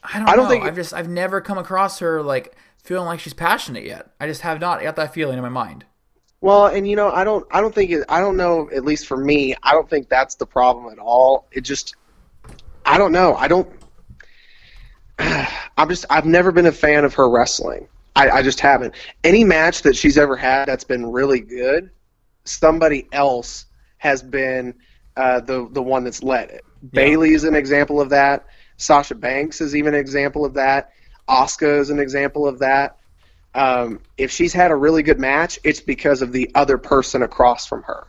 I don't, I don't know. think- I've just, I've never come across her like feeling like she's passionate yet. I just have not got that feeling in my mind. Well, and you know, I don't, I don't think, it, I don't know. At least for me, I don't think that's the problem at all. It just, I don't know. I don't. I'm just, I've never been a fan of her wrestling. I, I just haven't. Any match that she's ever had that's been really good, somebody else has been uh, the the one that's led it. Bayley is an example of that. Sasha Banks is even an example of that. Asuka is an example of that. Um, if she's had a really good match, it's because of the other person across from her.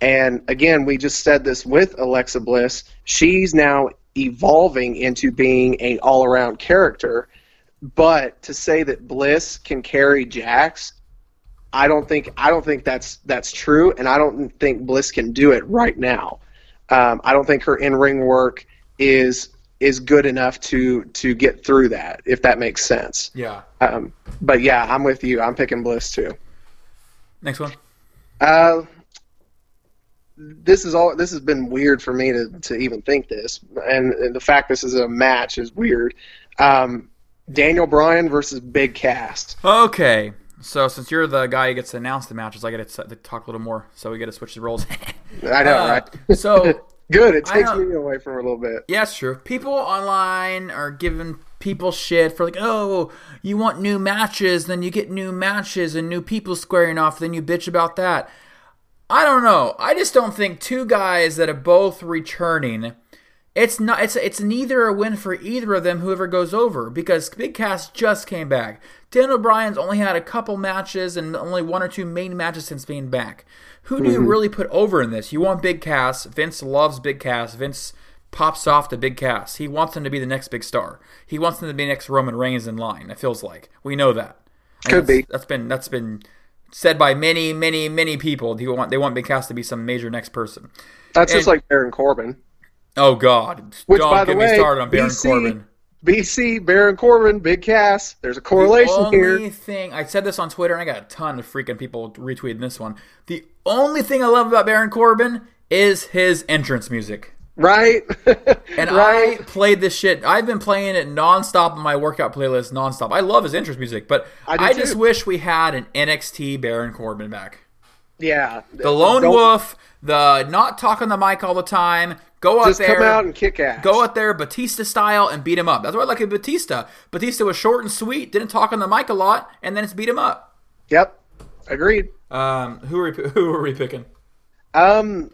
And again, we just said this with Alexa Bliss. She's now evolving into being an all-around character. But to say that Bliss can carry Jax, I don't think I don't think that's that's true, and I don't think Bliss can do it right now. Um, I don't think her in-ring work is is good enough to to get through that, if that makes sense. Yeah. Um, but yeah, I'm with you. I'm picking Bliss too. Next one. Uh, this is all. This has been weird for me to, to even think this, and, and the fact this is a match is weird. Um, Daniel Bryan versus Big Cass. Okay. So since you're the guy who gets to announce the matches, I get to talk a little more. So we get to switch the roles. I know, Uh, right? so Good. It takes me away from a little bit. Yeah, it's true. People online are giving people shit for like, oh, you want new matches, then you get new matches and new people squaring off, then you bitch about that. I don't know. I just don't think two guys that are both returning. It's not. It's it's neither a win for either of them. Whoever goes over, because Big Cass just came back. Daniel Bryan's only had a couple matches and only one or two main matches since being back. Who do you mm-hmm. really put over in this? You want Big Cass. Vince loves Big Cass. Vince pops off to Big Cass. He wants him to be the next big star. He wants him to be next Roman Reigns in line. It feels like we know that. And Could that's- be. That's been that's been said by many, many, many people. They want they want Big Cass to be some major next person. That's just like Baron Corbin. Oh God! Which, Don't by get the me way, started on Baron BC Corbin. BC, Baron Corbin, Big Cass. There's a correlation the here. only thing I said this on Twitter, and I got a ton of freaking people retweeting this one. The only thing I love about Baron Corbin is his entrance music. Right? And right? I played this shit. I've been playing it nonstop on my workout playlist, nonstop. I love his entrance music, but I I, just wish we had an NXT Baron Corbin back. yeah. The lone Don't- wolf, the not talk on the mic all the time. Go out Just there, come out and kick ass. go out there Batista style and beat him up. That's what I like at Batista. Batista was short and sweet, didn't talk on the mic a lot, and then it's beat him up. Yep. Agreed. Um, who are we, who are we picking? Um,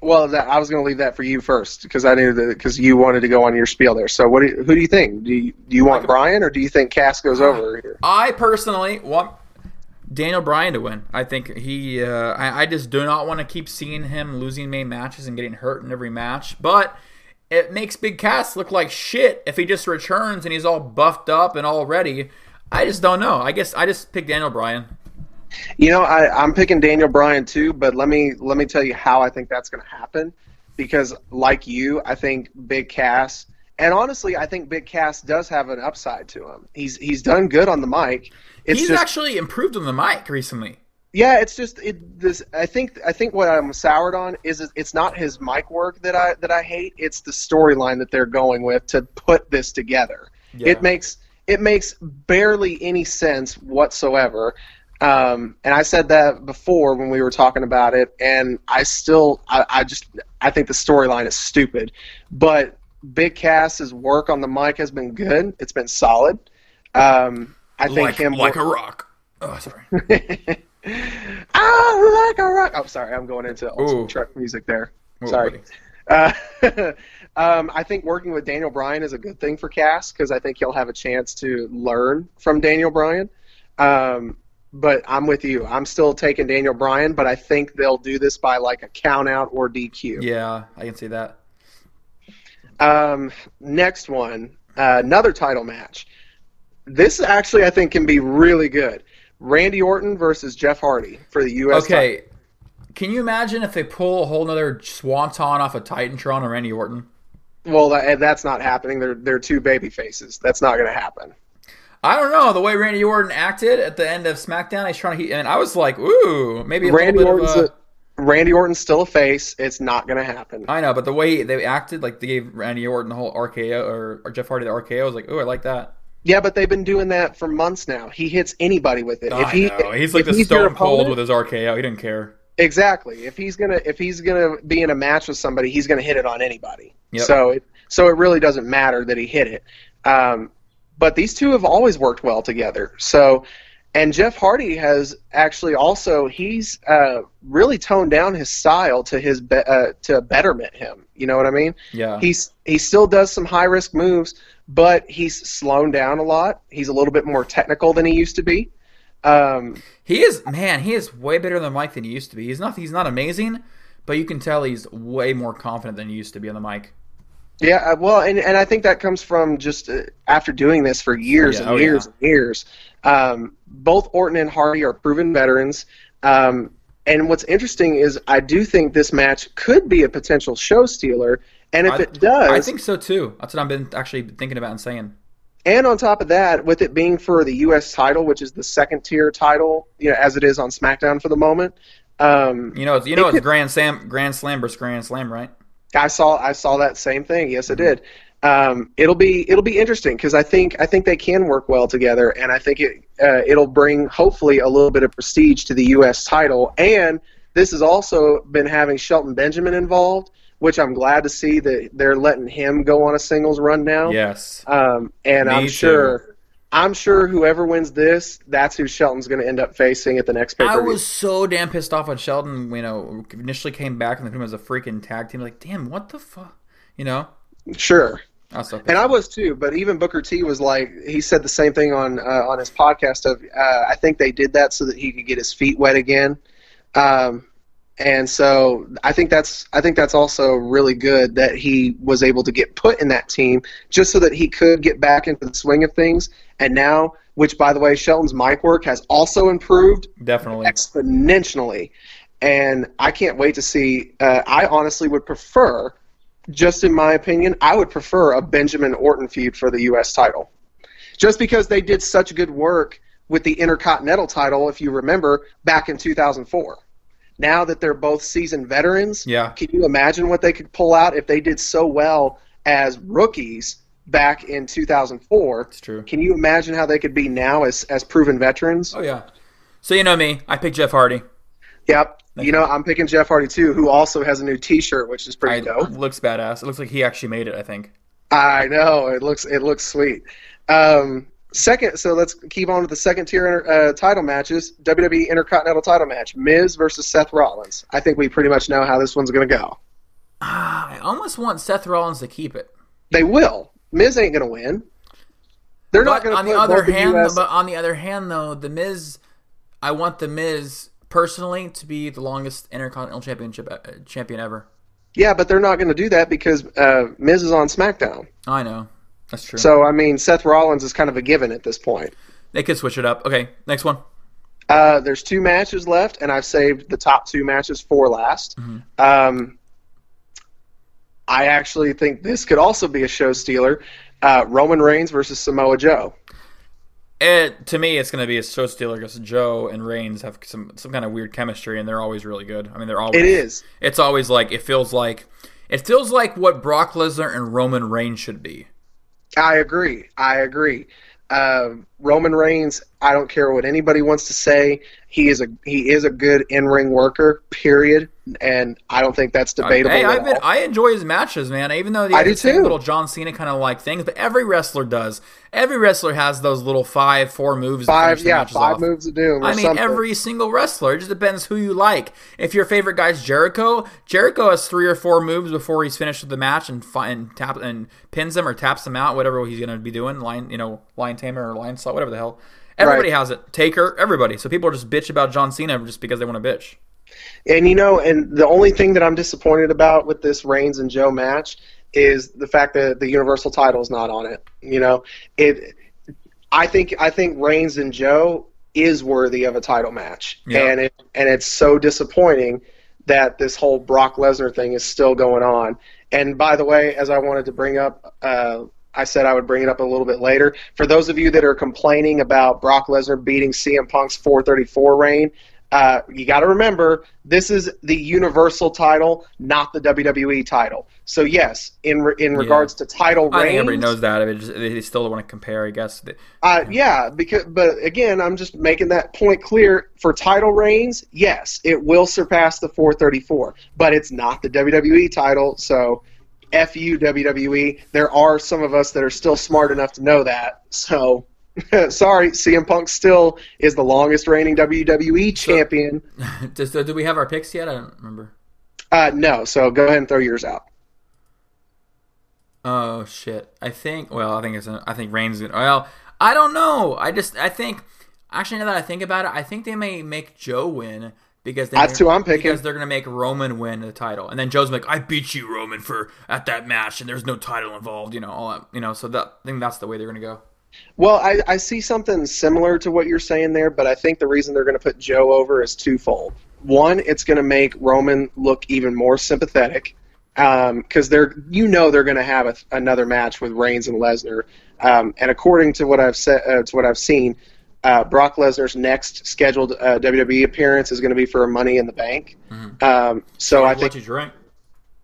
well, that, I was going to leave that for you first because I knew that because you wanted to go on your spiel there. So, what? Do you, who do you think? Do you, do you want Bryan or do you think Cass goes over here? I personally want Daniel Bryan to win. I think he. Uh, I, I just do not want to keep seeing him losing main matches and getting hurt in every match. But it makes Big Cass look like shit if he just returns and he's all buffed up and all ready. I just don't know. I guess I just picked Daniel Bryan. You know, I, I'm picking Daniel Bryan too, but let me let me tell you how I think that's going to happen. Because, like you, I think Big Cass, and honestly, I think Big Cass does have an upside to him. He's he's done good on the mic. It's he's just, actually improved on the mic recently. yeah, it's just it. This I think I think what I'm soured on is it's not his mic work that I that I hate. It's the storyline that they're going with to put this together. Yeah. It makes it makes barely any sense whatsoever. Um, and I said that before when we were talking about it, and I still, I, I just, I think the storyline is stupid. But Big Cass's work on the mic has been good. It's been solid. Um, I think like, him like a rock. Oh, sorry. ah, like a rock. Oh, sorry, I'm going into old truck music there. Ooh, sorry. Uh, um, I think working with Daniel Bryan is a good thing for Cass because I think he'll have a chance to learn from Daniel Bryan. Um, but I'm with you. I'm still taking Daniel Bryan, but I think they'll do this by like a count out or DQ. Yeah, I can see that. Um, next one, uh, another title match. This actually I think can be really good. Randy Orton versus Jeff Hardy for the U.S. title. Okay, can you imagine if they pull a whole nother swanton off of Titantron or Randy Orton? Well, that, eh, that's not happening. They're they're two baby faces. That's not going to happen. I don't know the way Randy Orton acted at the end of SmackDown. He's trying to, and I was like, ooh, maybe a Randy little bit Orton's of a. a, Randy Orton's still a face. It's not going to happen. I know, but the way they acted, like they gave Randy Orton the whole RKO or, or Jeff Hardy the RKO, I was like, ooh, I like that. Yeah, but they've been doing that for months now. He hits anybody with it. I if he, know. He's like the your Stone Cold with his RKO. He didn't care. Exactly. If he's gonna if he's gonna be in a match with somebody, he's gonna hit it on anybody. Yep. So it so it really doesn't matter that he hit it. Um, but these two have always worked well together. So, and Jeff Hardy has actually also he's uh, really toned down his style to his be- uh, to betterment him. You know what I mean? Yeah. He's he still does some high risk moves, but he's slowed down a lot. He's a little bit more technical than he used to be. Um, He is man. He is way better than Mike than he used to be. He's not. He's not amazing, but you can tell he's way more confident than he used to be on the mic. Yeah, uh, well, and, and I think that comes from just uh, after doing this for years Yeah, and oh, years yeah. and years. Um, both Orton and Hardy are proven veterans. Um, and what's interesting is I do think this match could be a potential show stealer. And if I, it does, I think so too. That's what I've been actually thinking about and saying. and on top of that, with it being for the U.S. title, which is the second tier title, you know, as it is on SmackDown for the moment, um, You know, it's, you know, It it's could- Grand Slam, Grand Slam versus Grand Slam, right? I saw I saw that same thing. Yes, Mm-hmm. I did. Um, it'll be it'll be interesting because I think I think they can work well together, and I think it uh, it'll bring hopefully a little bit of prestige to the U.S. title. And this has also been having Shelton Benjamin involved, which I'm glad to see that they're letting him go on a singles run now. Yes. Um, and Me I'm too. sure I'm sure whoever wins this, that's who Shelton's going to end up facing at the next pay I was so damn pissed off when Shelton, you know, initially came back and they put him as a freaking tag team. Like, damn, what the fuck? You know? Sure. I was so pissed And I was too, but even Booker T was like, he said the same thing on uh, on his podcast. Of uh, I think they did that so that he could get his feet wet again, um, and so I think that's I think that's also really good that he was able to get put in that team just so that he could get back into the swing of things. And now, which by the way, Shelton's mic work has also improved definitely. exponentially, and I can't wait to see. Uh, I honestly would prefer, just in my opinion, I would prefer a Benjamin Orton feud for the U.S. title, just because they did such good work with the Intercontinental title, if you remember, back in 2004. Now that they're both seasoned veterans, Yeah. can you imagine what they could pull out if they did so well as rookies back in 2004? It's true. Can you imagine how they could be now as as proven veterans? Oh, yeah. So, you know me. I picked Jeff Hardy. Yep. You know, I'm picking Jeff Hardy too, who also has a new T-shirt, which is I, pretty dope. looks badass. It looks like he actually made it, I think. I know it looks it looks sweet. Um, second, so let's keep on with the second tier uh, title matches. WWE Intercontinental Title match: Miz versus Seth Rollins. I think we pretty much know how this one's going to go. I almost want Seth Rollins to keep it. They will. Miz ain't going to win. They're not going to on the other the hand, US but on the other hand, though, the Miz, I want the Miz personally to be the longest Intercontinental Championship uh, champion ever. Yeah, but they're not going to do that because uh, Miz is on SmackDown. I know. That's true. So I mean, Seth Rollins is kind of a given at this point. they could switch it up. Okay, next one. Uh, there's two matches left, and I've saved the top two matches for last. Um, I actually think this could also be a show stealer. Uh, Roman Reigns versus Samoa Joe. It, to me, it's going to be a show stealer because Joe and Reigns have some some kind of weird chemistry, and they're always really good. I mean, they're always. It is. It's always like it feels like it feels like what Brock Lesnar and Roman Reigns should be. I agree. I agree. Uh, Roman Reigns. I don't care what anybody wants to say. He is a he is a good in ring worker. Period. And I don't think that's debatable. Hey, been. I enjoy his matches, man. Even though they I do too. little John Cena kind of like things, but every wrestler does. Every wrestler has those little five, four moves. five. Yeah, five off. moves to do. I mean, something. every single wrestler. It just depends who you like. If your favorite guy's Jericho, Jericho has three or four moves before he's finished with the match and, and tap and pins them or taps them out, whatever he's going to be doing. Line, you know, Lion Tamer or Lionsault, whatever the hell. Everybody Right. has it. Taker, everybody. So people are just bitch about John Cena just because they want to bitch. And you know, and the only thing that I'm disappointed about with this Reigns and Joe match is the fact that the Universal title is not on it. You know, it. I think I think Reigns and Joe is worthy of a title match, Yeah. and it and it's so disappointing that this whole Brock Lesnar thing is still going on. And by the way, as I wanted to bring up, uh, I said I would bring it up a little bit later. For those of you that are complaining about Brock Lesnar beating CM Punk's 434 reign, uh, you got to remember this is the Universal title, not the WWE title. So yes, in re- in regards to title I think reigns, everybody knows that. It just, they still want to compare, I guess. uh, yeah, because but again, I'm just making that point clear. For title reigns, yes, it will surpass the 434, but it's not the WWE title. So, f you WWE. There are some of us that are still smart enough to know that. So, sorry, CM Punk still is the longest reigning WWE champion. Does, do we have our picks yet? I don't remember. Uh, no, so go ahead and throw yours out. Oh shit! I think. Well, I think it's. I think Reigns. Well, I don't know. I just. I think. Actually, now that I think about it, I think they may make Joe win because they That's who I'm picking. Because they're gonna make Roman win the title, and then Joe's like, "I beat you, Roman, for at that match, and there's no title involved." You know, all that. You know, so that I think that's the way they're gonna go. Well, I, I see something similar to what you're saying there, but I think the reason they're going to put Joe over is twofold. One, it's going to make Roman look even more sympathetic because they're you know they're going to have a, another match with Reigns and Lesnar, um, and according to what I've said uh, to what I've seen, uh, Brock Lesnar's next scheduled uh, WWE appearance is going to be for Money in the Bank. Um, so I think. what think, you drink?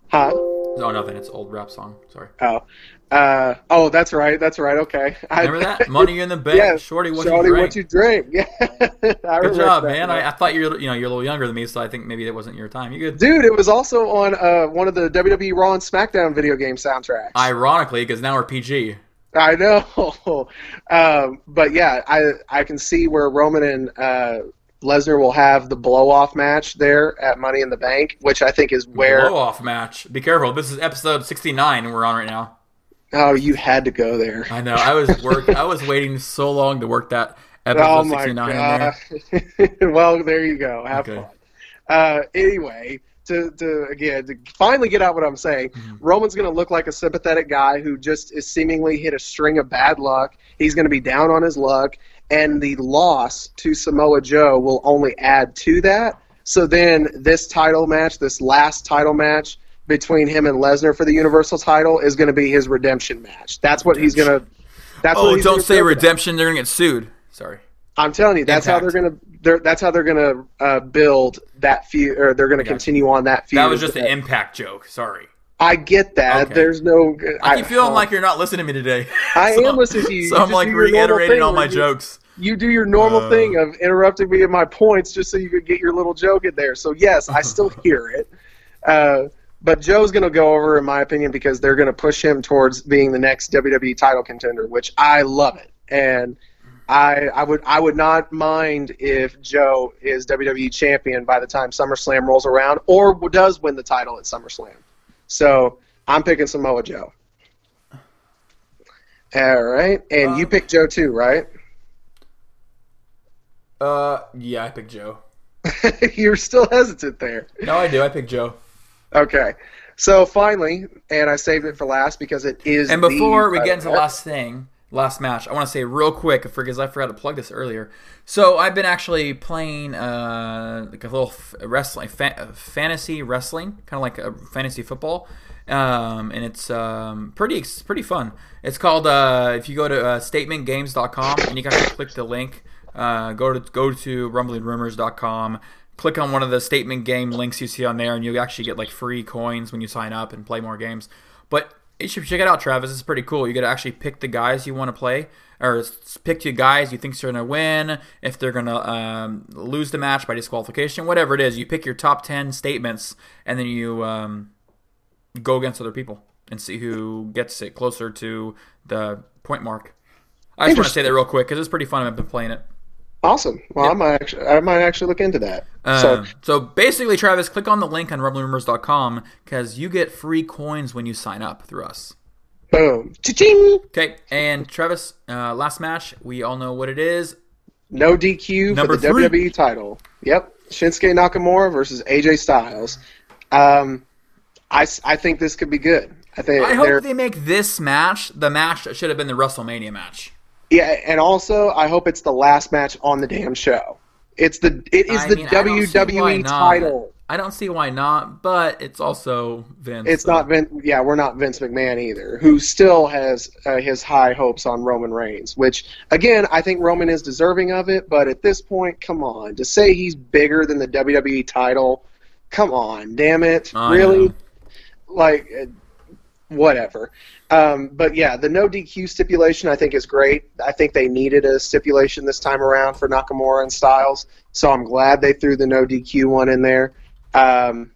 huh? Oh, nothing. It's old rap song. Sorry. Oh, uh, oh, that's right, that's right. Okay, Remember that? Money in the bank. Yeah, Shorty, what Shorty, you drink? what you drink? Yeah, Good job, that man. I, I thought you're you know you're a little younger than me, so I think maybe that wasn't your time. You good? Dude, it was also on uh, one of the WWE Raw and SmackDown video game soundtracks. Ironically, because now we're PG. I know, um, but yeah, I I can see where Roman and uh, Lesnar will have the blow off match there at Money in the Bank, which I think is where. blow off match. Be careful. This is episode 69 we're on right now. Oh, you had to go there. I know. I was work. I was waiting so long to work that episode Oh my 69 in there. well, there you go. Have Okay. fun. Uh, anyway, to, to again to finally get out what I'm saying, Mm-hmm. Roman's going to look like a sympathetic guy who just is seemingly hit a string of bad luck. He's going to be down on his luck, and the loss to Samoa Joe will only add to that. So then, this title match, this last title match between him and Lesnar for the Universal title, is going to be his redemption match. That's what he's going to. That's what Oh, don't say redemption. They're gonna get sued. Sorry. I'm telling you, that's how they're gonna. They're, that's how they're gonna uh, build that feud, or they're gonna continue on that feud. That was just an impact joke. Sorry. I get that. Okay. There's no. I keep feeling like you're not listening to me today. I So- am listening to you. So You I'm like do your normal reiterating all my you- jokes. You do your normal Uh. thing of interrupting me in my points just so you could get your little joke in there. So yes, I still hear it. But Joe's going to go over, in my opinion, because they're going to push him towards being the next WWE title contender, which I love it, and I, I would I would not mind if Joe is WWE champion by the time SummerSlam rolls around, or does win the title at SummerSlam. So I'm picking Samoa Joe. All right, and you Uh, picked Joe too, right? Uh, yeah, I picked Joe. You're still hesitant there. No, I do. I picked Joe. Okay. So finally, and I saved it for last because it is. And before we get into the last thing, last match, I want to say real quick because I forgot to plug this earlier. So I've been actually playing uh, like a little f- wrestling, fa- fantasy wrestling, kind of like a fantasy football, um, and it's um, pretty it's pretty fun. It's called uh, if you go to uh, statementgames.com and you guys click the link, uh, go to go to rumblingrumors.com. Click on one of the statement game links you see on there, and you actually get like free coins when you sign up and play more games. But you should check it out, Travis. It's pretty cool. You get to actually pick the guys you want to play, or pick two guys you think are going to win, if they're going to um, lose the match by disqualification, whatever it is. You pick your top 10 statements, and then you um, go against other people and see who gets it closer to the point mark. I just want to say that real quick because it's pretty fun. I've been playing it. Awesome. Well, I might actually, I might actually look into that. Uh, so so basically, Travis, click on the link on rumblingrumors.com because you get free coins when you sign up through us. boom, cha-ching. Okay, and Travis, uh, last match, we all know what it is. No DQ Number for the three. WWE title. Yep, Shinsuke Nakamura versus AJ Styles. Um, I, I think this could be good. I think I hope they make this match the match that should have been the WrestleMania match. Yeah, and also I hope it's the last match on the damn show. It's the it is I the mean, I don't see why WWE not. title. I don't see why not, but it's also Vince. It's so- not Vince. Yeah, we're not Vince McMahon either, who still has uh, his high hopes on Roman Reigns. Which, again, I think Roman is deserving of it. But at this point, come on, to say he's bigger than the WWE title, come on, damn it, I really? know. Like, uh, whatever. Um, but yeah, the no DQ stipulation I think is great. I think they needed a stipulation this time around for Nakamura and Styles, so I'm glad they threw the no DQ one in there. Um,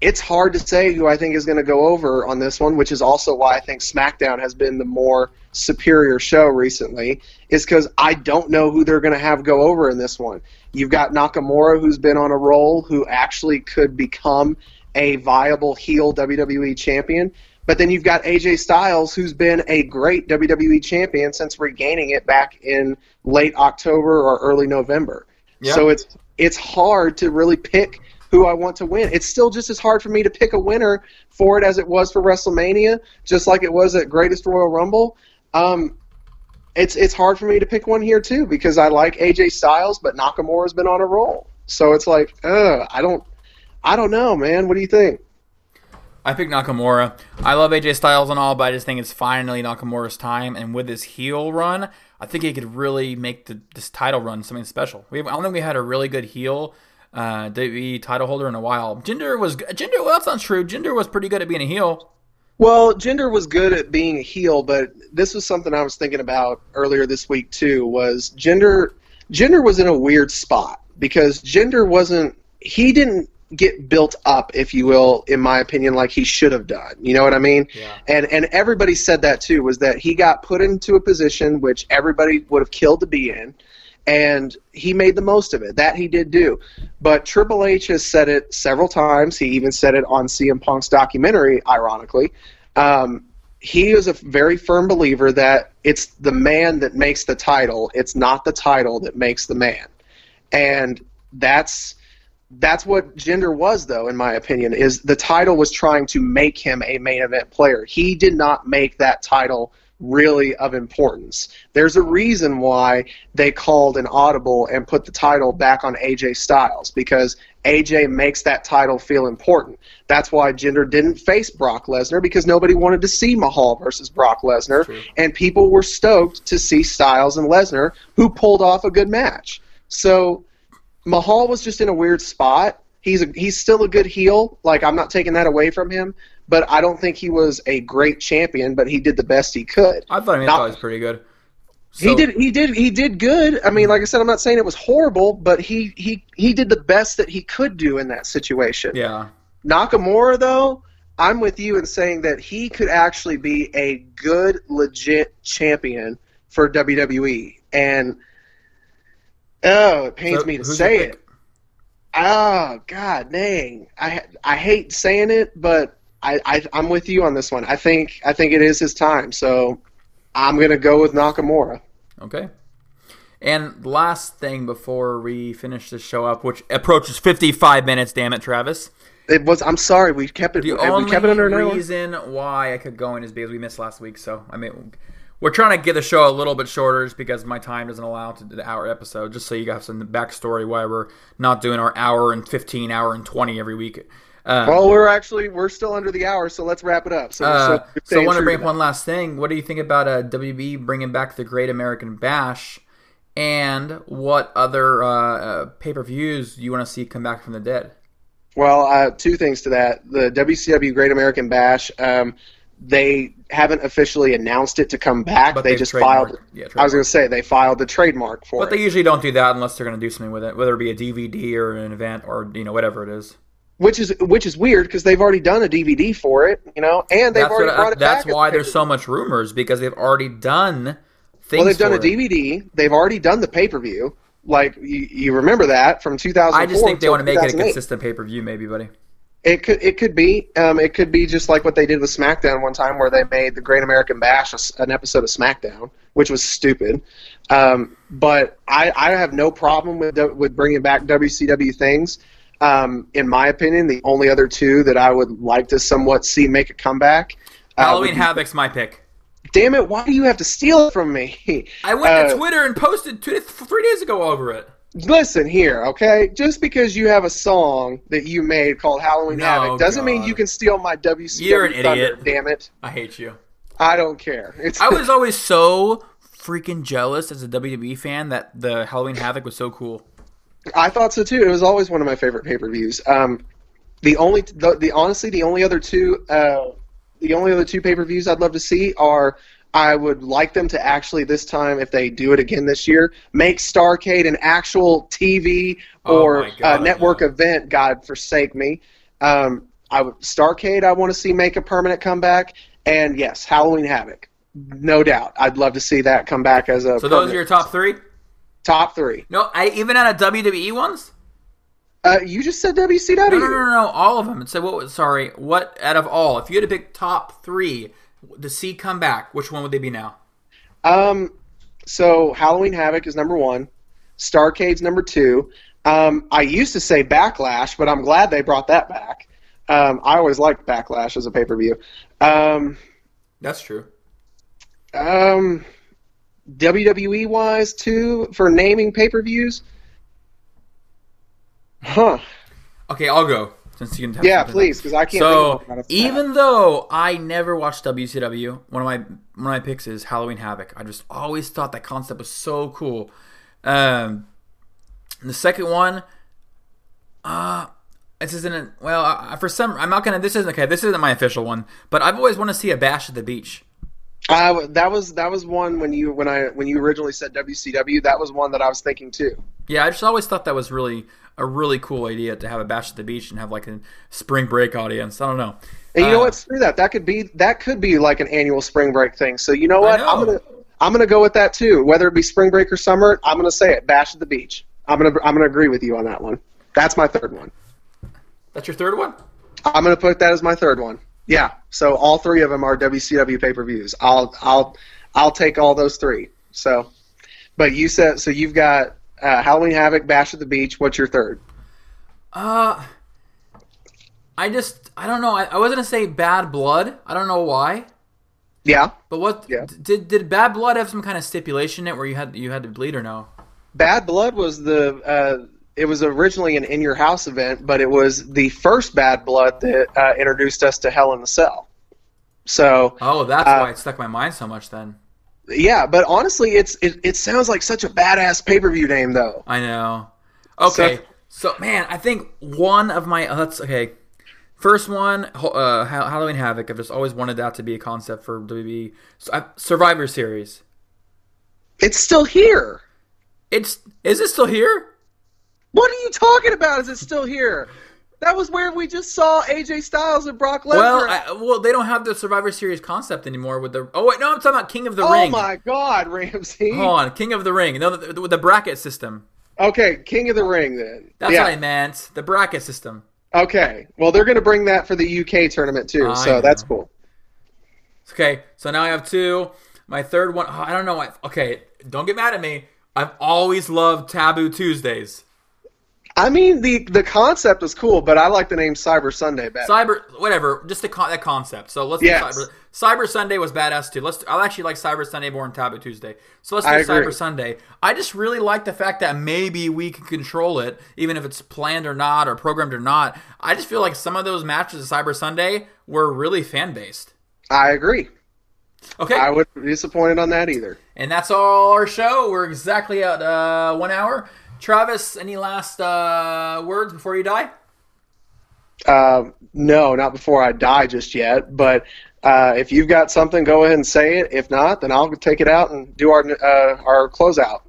it's hard to say who I think is going to go over on this one, which is also why I think SmackDown has been the more superior show recently, is because I don't know who they're going to have go over in this one. You've got Nakamura, who's been on a roll, who actually could become a viable heel WWE champion. But then you've got AJ Styles, who's been a great WWE champion since regaining it back in late October or early November. Yeah. So it's it's hard to really pick who I want to win. It's still just as hard for me to pick a winner for it as it was for WrestleMania, just like it was at Greatest Royal Rumble. Um, it's it's hard for me to pick one here too because I like AJ Styles, but Nakamura's been on a roll. So it's like, uh, I don't, I don't know, man. What do you think? I picked Nakamura. I love AJ Styles and all, but I just think it's finally Nakamura's time. And with his heel run, I think he could really make the, this title run something special. We I don't think we had a really good heel uh, WWE title holder in a while. Jinder was Jinder. Well, that's not true. Jinder was pretty good at being a heel. Well, Jinder was good at being a heel, but this was something I was thinking about earlier this week too. Was Jinder? Jinder was in a weird spot because Jinder wasn't. He didn't get built up, if you will, in my opinion, like he should have done. You know what I mean? Yeah. And and everybody said that too. Was that he got put into a position which everybody would have killed to be in, and he made the most of it. That he did do. But Triple H has said it several times. He even said it on CM Punk's documentary, ironically. Um, he is a very firm believer that it's the man that makes the title. It's not the title that makes the man. And that's that's what Jinder was though in my opinion is the title was trying to make him a main event player. He did not make that title really of importance. There's a reason why they called an audible and put the title back on AJ Styles because AJ makes that title feel important. That's why Jinder didn't face Brock Lesnar because nobody wanted to see Mahal versus Brock Lesnar and people were stoked to see Styles and Lesnar who pulled off a good match. So Mahal was just in a weird spot. He's a, he's still a good heel. Like I'm not taking that away from him, but I don't think he was a great champion. But he did the best he could. I thought he Not- thought he was pretty good. he did he did he did good. I mean, like I said, I'm not saying it was horrible, but he he he did the best that he could do in that situation. Yeah. Nakamura though, I'm with you in saying that he could actually be a good legit champion for WWE. And oh, it pains So, me to say it. Oh God, dang! I I hate saying it, but I, I I'm with you on this one. I think I think it is his time, so I'm gonna go with Nakamura. Okay. And last thing before we finish this show up, which approaches 55 minutes, damn it, Travis, It was. I'm sorry. We kept it. The we only kept it under reason why I kept going is because we missed last week. So I mean, we're trying to get the show a little bit shorter, just because my time doesn't allow to do the hour episode. Just so you guys some backstory why we're not doing our hour and fifteen, hour and twenty every week. Uh, Well, we're actually we're still under the hour, so let's wrap it up. So, uh, so, so I want to bring up one last thing. What do you think about uh, WB bringing back the Great American Bash? And what other uh, uh, pay per views do you want to see come back from the dead? Well, uh, two things to that. The WCW Great American Bash, um, they haven't officially announced it to come back. But they just filed. yeah, I was going to say they filed the trademark for But it. But they usually don't do that unless they're going to do something with it, whether it be a DVD or an event or you know whatever it is. which is which is weird because they've already done a DVD for it, you know, and they've That's, already what- brought it that's back. as why there's so much rumors because they've already done things. Well, they've done a it. DVD. They've already done the pay per view. Like you, you remember that from 2004. I just think they want to make it a consistent pay per view, maybe, buddy. It could it could be um, it could be just like what they did with SmackDown one time, where they made the Great American Bash an episode of SmackDown, which was stupid. Um, but I, I have no problem with with bringing back WCW things. Um, in my opinion, the only other two that I would like to somewhat see make a comeback. uh, Halloween be- Havoc's my pick. Damn it! Why do you have to steal it from me? I went to Uh, Twitter and posted two, three days ago over it. Listen here, okay? Just because you have a song that you made called Halloween No, Havoc doesn't mean you can steal my WCW You're an thunder, idiot. Damn it! I hate you. I don't care. It's I was always so freaking jealous as a WWE fan that the Halloween Havoc was so cool. I thought so too. It was always one of my favorite pay per views. Um, the only the, the honestly the only other two uh, the only other two pay per views I'd love to see are I would like them to actually this time if they do it again this year make Starcade an actual TV Oh or my God, uh, network no. event. God forsake me. Um, I would Starcade. I want to see make a permanent comeback. And yes, Halloween Havoc. No doubt, I'd love to see that come back as a So those are your top three? top three. No, I even out of WWE ones. Uh, you just said WCW. No, no, no, no, no, all of them. And so what? was- Sorry, what out of all? If you had to pick top three to see come back, which one would they be now? Um, so Halloween Havoc is number one. Starcade's number two. Um, I used to say Backlash, but I'm glad they brought that back. Um, I always liked Backlash as a pay per view. Um, That's true. um, WWE wise, too, for naming pay per views. Huh. Okay, I'll go since you can. Yeah, please, because I can't So think of even though I never watched WCW, one of my one of my picks is Halloween Havoc. I just always thought that concept was so cool. Um, the second one, uh, this isn't well I, for some. I'm not gonna. This isn't okay. This isn't my official one, but I've always wanted to see a bash at the beach. Uh, that was that was one when you when I when you originally said WCW. That was one that I was thinking too. Yeah, I just always thought that was really a really cool idea to have a bash at the beach and have like a spring break audience. I don't know. And you know Uh, what? Screw that. That could be that could be like an annual spring break thing. So you know what? know. I'm gonna I'm gonna go with that too. Whether it be spring break or summer, I'm gonna say it. Bash at the beach. I'm gonna I'm gonna agree with you on that one. That's my third one. That's your third one. I'm gonna put that as my third one. Yeah. So all three of them are WCW pay per views. I'll I'll I'll take all those three. So, but you said so. You've got uh, Halloween Havoc, Bash at the Beach. What's your third? Uh, I just I don't know. I, I was gonna say Bad Blood. I don't know why. Yeah. But what Yeah. did did Bad Blood have some kind of stipulation in it where you had you had to bleed or no? Bad Blood was the uh, it was originally an in your house event, but it was the first Bad Blood that uh, introduced us to Hell in the Cell. So Oh, that's Uh, why it stuck my mind so much. Then yeah, but honestly, it's it, it sounds like such a badass pay per view name though. I know. Okay, so, man, I think one of my uh, let's okay. First one, uh, Halloween Havoc. I've just always wanted that to be a concept for WWE so, uh, Survivor Series. It's still here. It's is it still here? What are you talking about? Is it still here? That was where we just saw AJ Styles and Brock Lesnar. Well, I, well, they don't have the Survivor Series concept anymore with the. Oh wait, no, I'm talking about King of the oh Ring. Oh my God, Ramsey. Hold on, King of the Ring. No, the, the, with the bracket system. Okay, King of the Ring then. That's yeah. what I meant. The bracket system. Okay. Well, they're going to bring that for the UK tournament too, I so know. that's cool. Okay, so now I have two. My third one, oh, I don't know. I, okay, don't get mad at me. I've always loved Taboo Tuesdays. I mean, the the concept was cool, but I like the name Cyber Sunday better. Cyber, whatever, just the con- that concept. So let's Yes. do Cyber. Cyber Sunday was badass too. Let's. I actually like Cyber Sunday more than Taboo Tuesday. So let's do I agree. Cyber Sunday. I just really like the fact that maybe we can control it, even if it's planned or not, or programmed or not. I just feel like some of those matches of Cyber Sunday were really fan based. I agree. Okay, I wouldn't be disappointed on that either. and that's all our show. We're exactly at uh, one hour. Travis, any last uh, words before you die? Um, no, not before I die just yet. But uh, if you've got something, go ahead and say it. If not, then I'll take it out and do our uh, our closeout.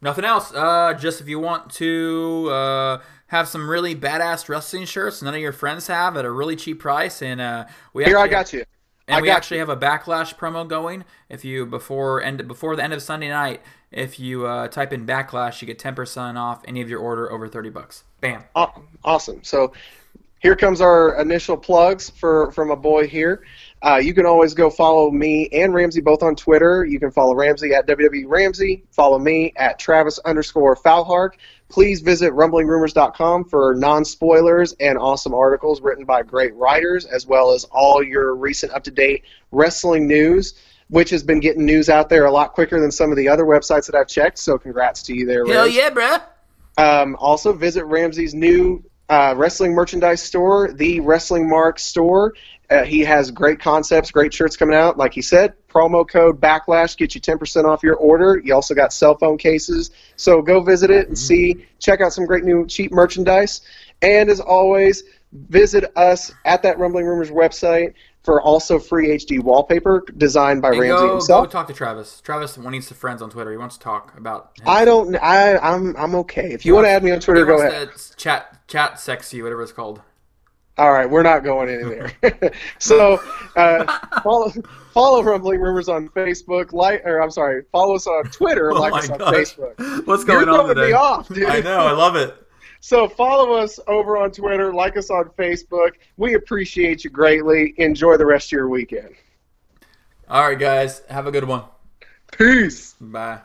Nothing else. Uh, just if you want to uh, have some really badass wrestling shirts none of your friends have at a really cheap price, and uh, we Here, I actually- got you. And I we actually have a backlash promo going. If you before end before the end of Sunday night, if you uh, type in backlash, you get ten percent off any of your order over thirty bucks. Bam. Awesome. So here comes our initial plugs for from a boy here. Uh, you can always go follow me and Ramsey both on Twitter. You can follow Ramsey at WWE Ramsey. Follow me at Travis underscore Foulhark. Please visit rumblingrumors.com for non spoilers and awesome articles written by great writers, as well as all your recent up to date wrestling news, which has been getting news out there a lot quicker than some of the other websites that I've checked. So congrats to you there, Hell Rams. yeah, bruh. Um, also, visit Ramsey's new uh, wrestling merchandise store, the Wrestling Mark store. Uh, he has great concepts, great shirts coming out. Like he said, promo code Backlash get you 10% off your order. You also got cell phone cases. So go visit it and see, check out some great new cheap merchandise. And as always, visit us at that Rumbling Rumors website for also free HD wallpaper designed by And Ramsey go, go himself. talk to Travis. Travis needs to friends on Twitter. He wants to talk about. his- I don't. I. I'm. I'm okay. If you want to add me on Twitter, go ahead. chat, chat, sexy, whatever it's called. All right, we're not going in there. so uh, follow follow Rumbling Rumors on Facebook. Like, or I'm sorry, follow us on Twitter. Oh like us on gosh. Facebook. What's You're going on today? me off, dude. I know. I love it. So follow us over on Twitter. Like us on Facebook. We appreciate you greatly. Enjoy the rest of your weekend. All right, guys. Have a good one. Peace. Bye.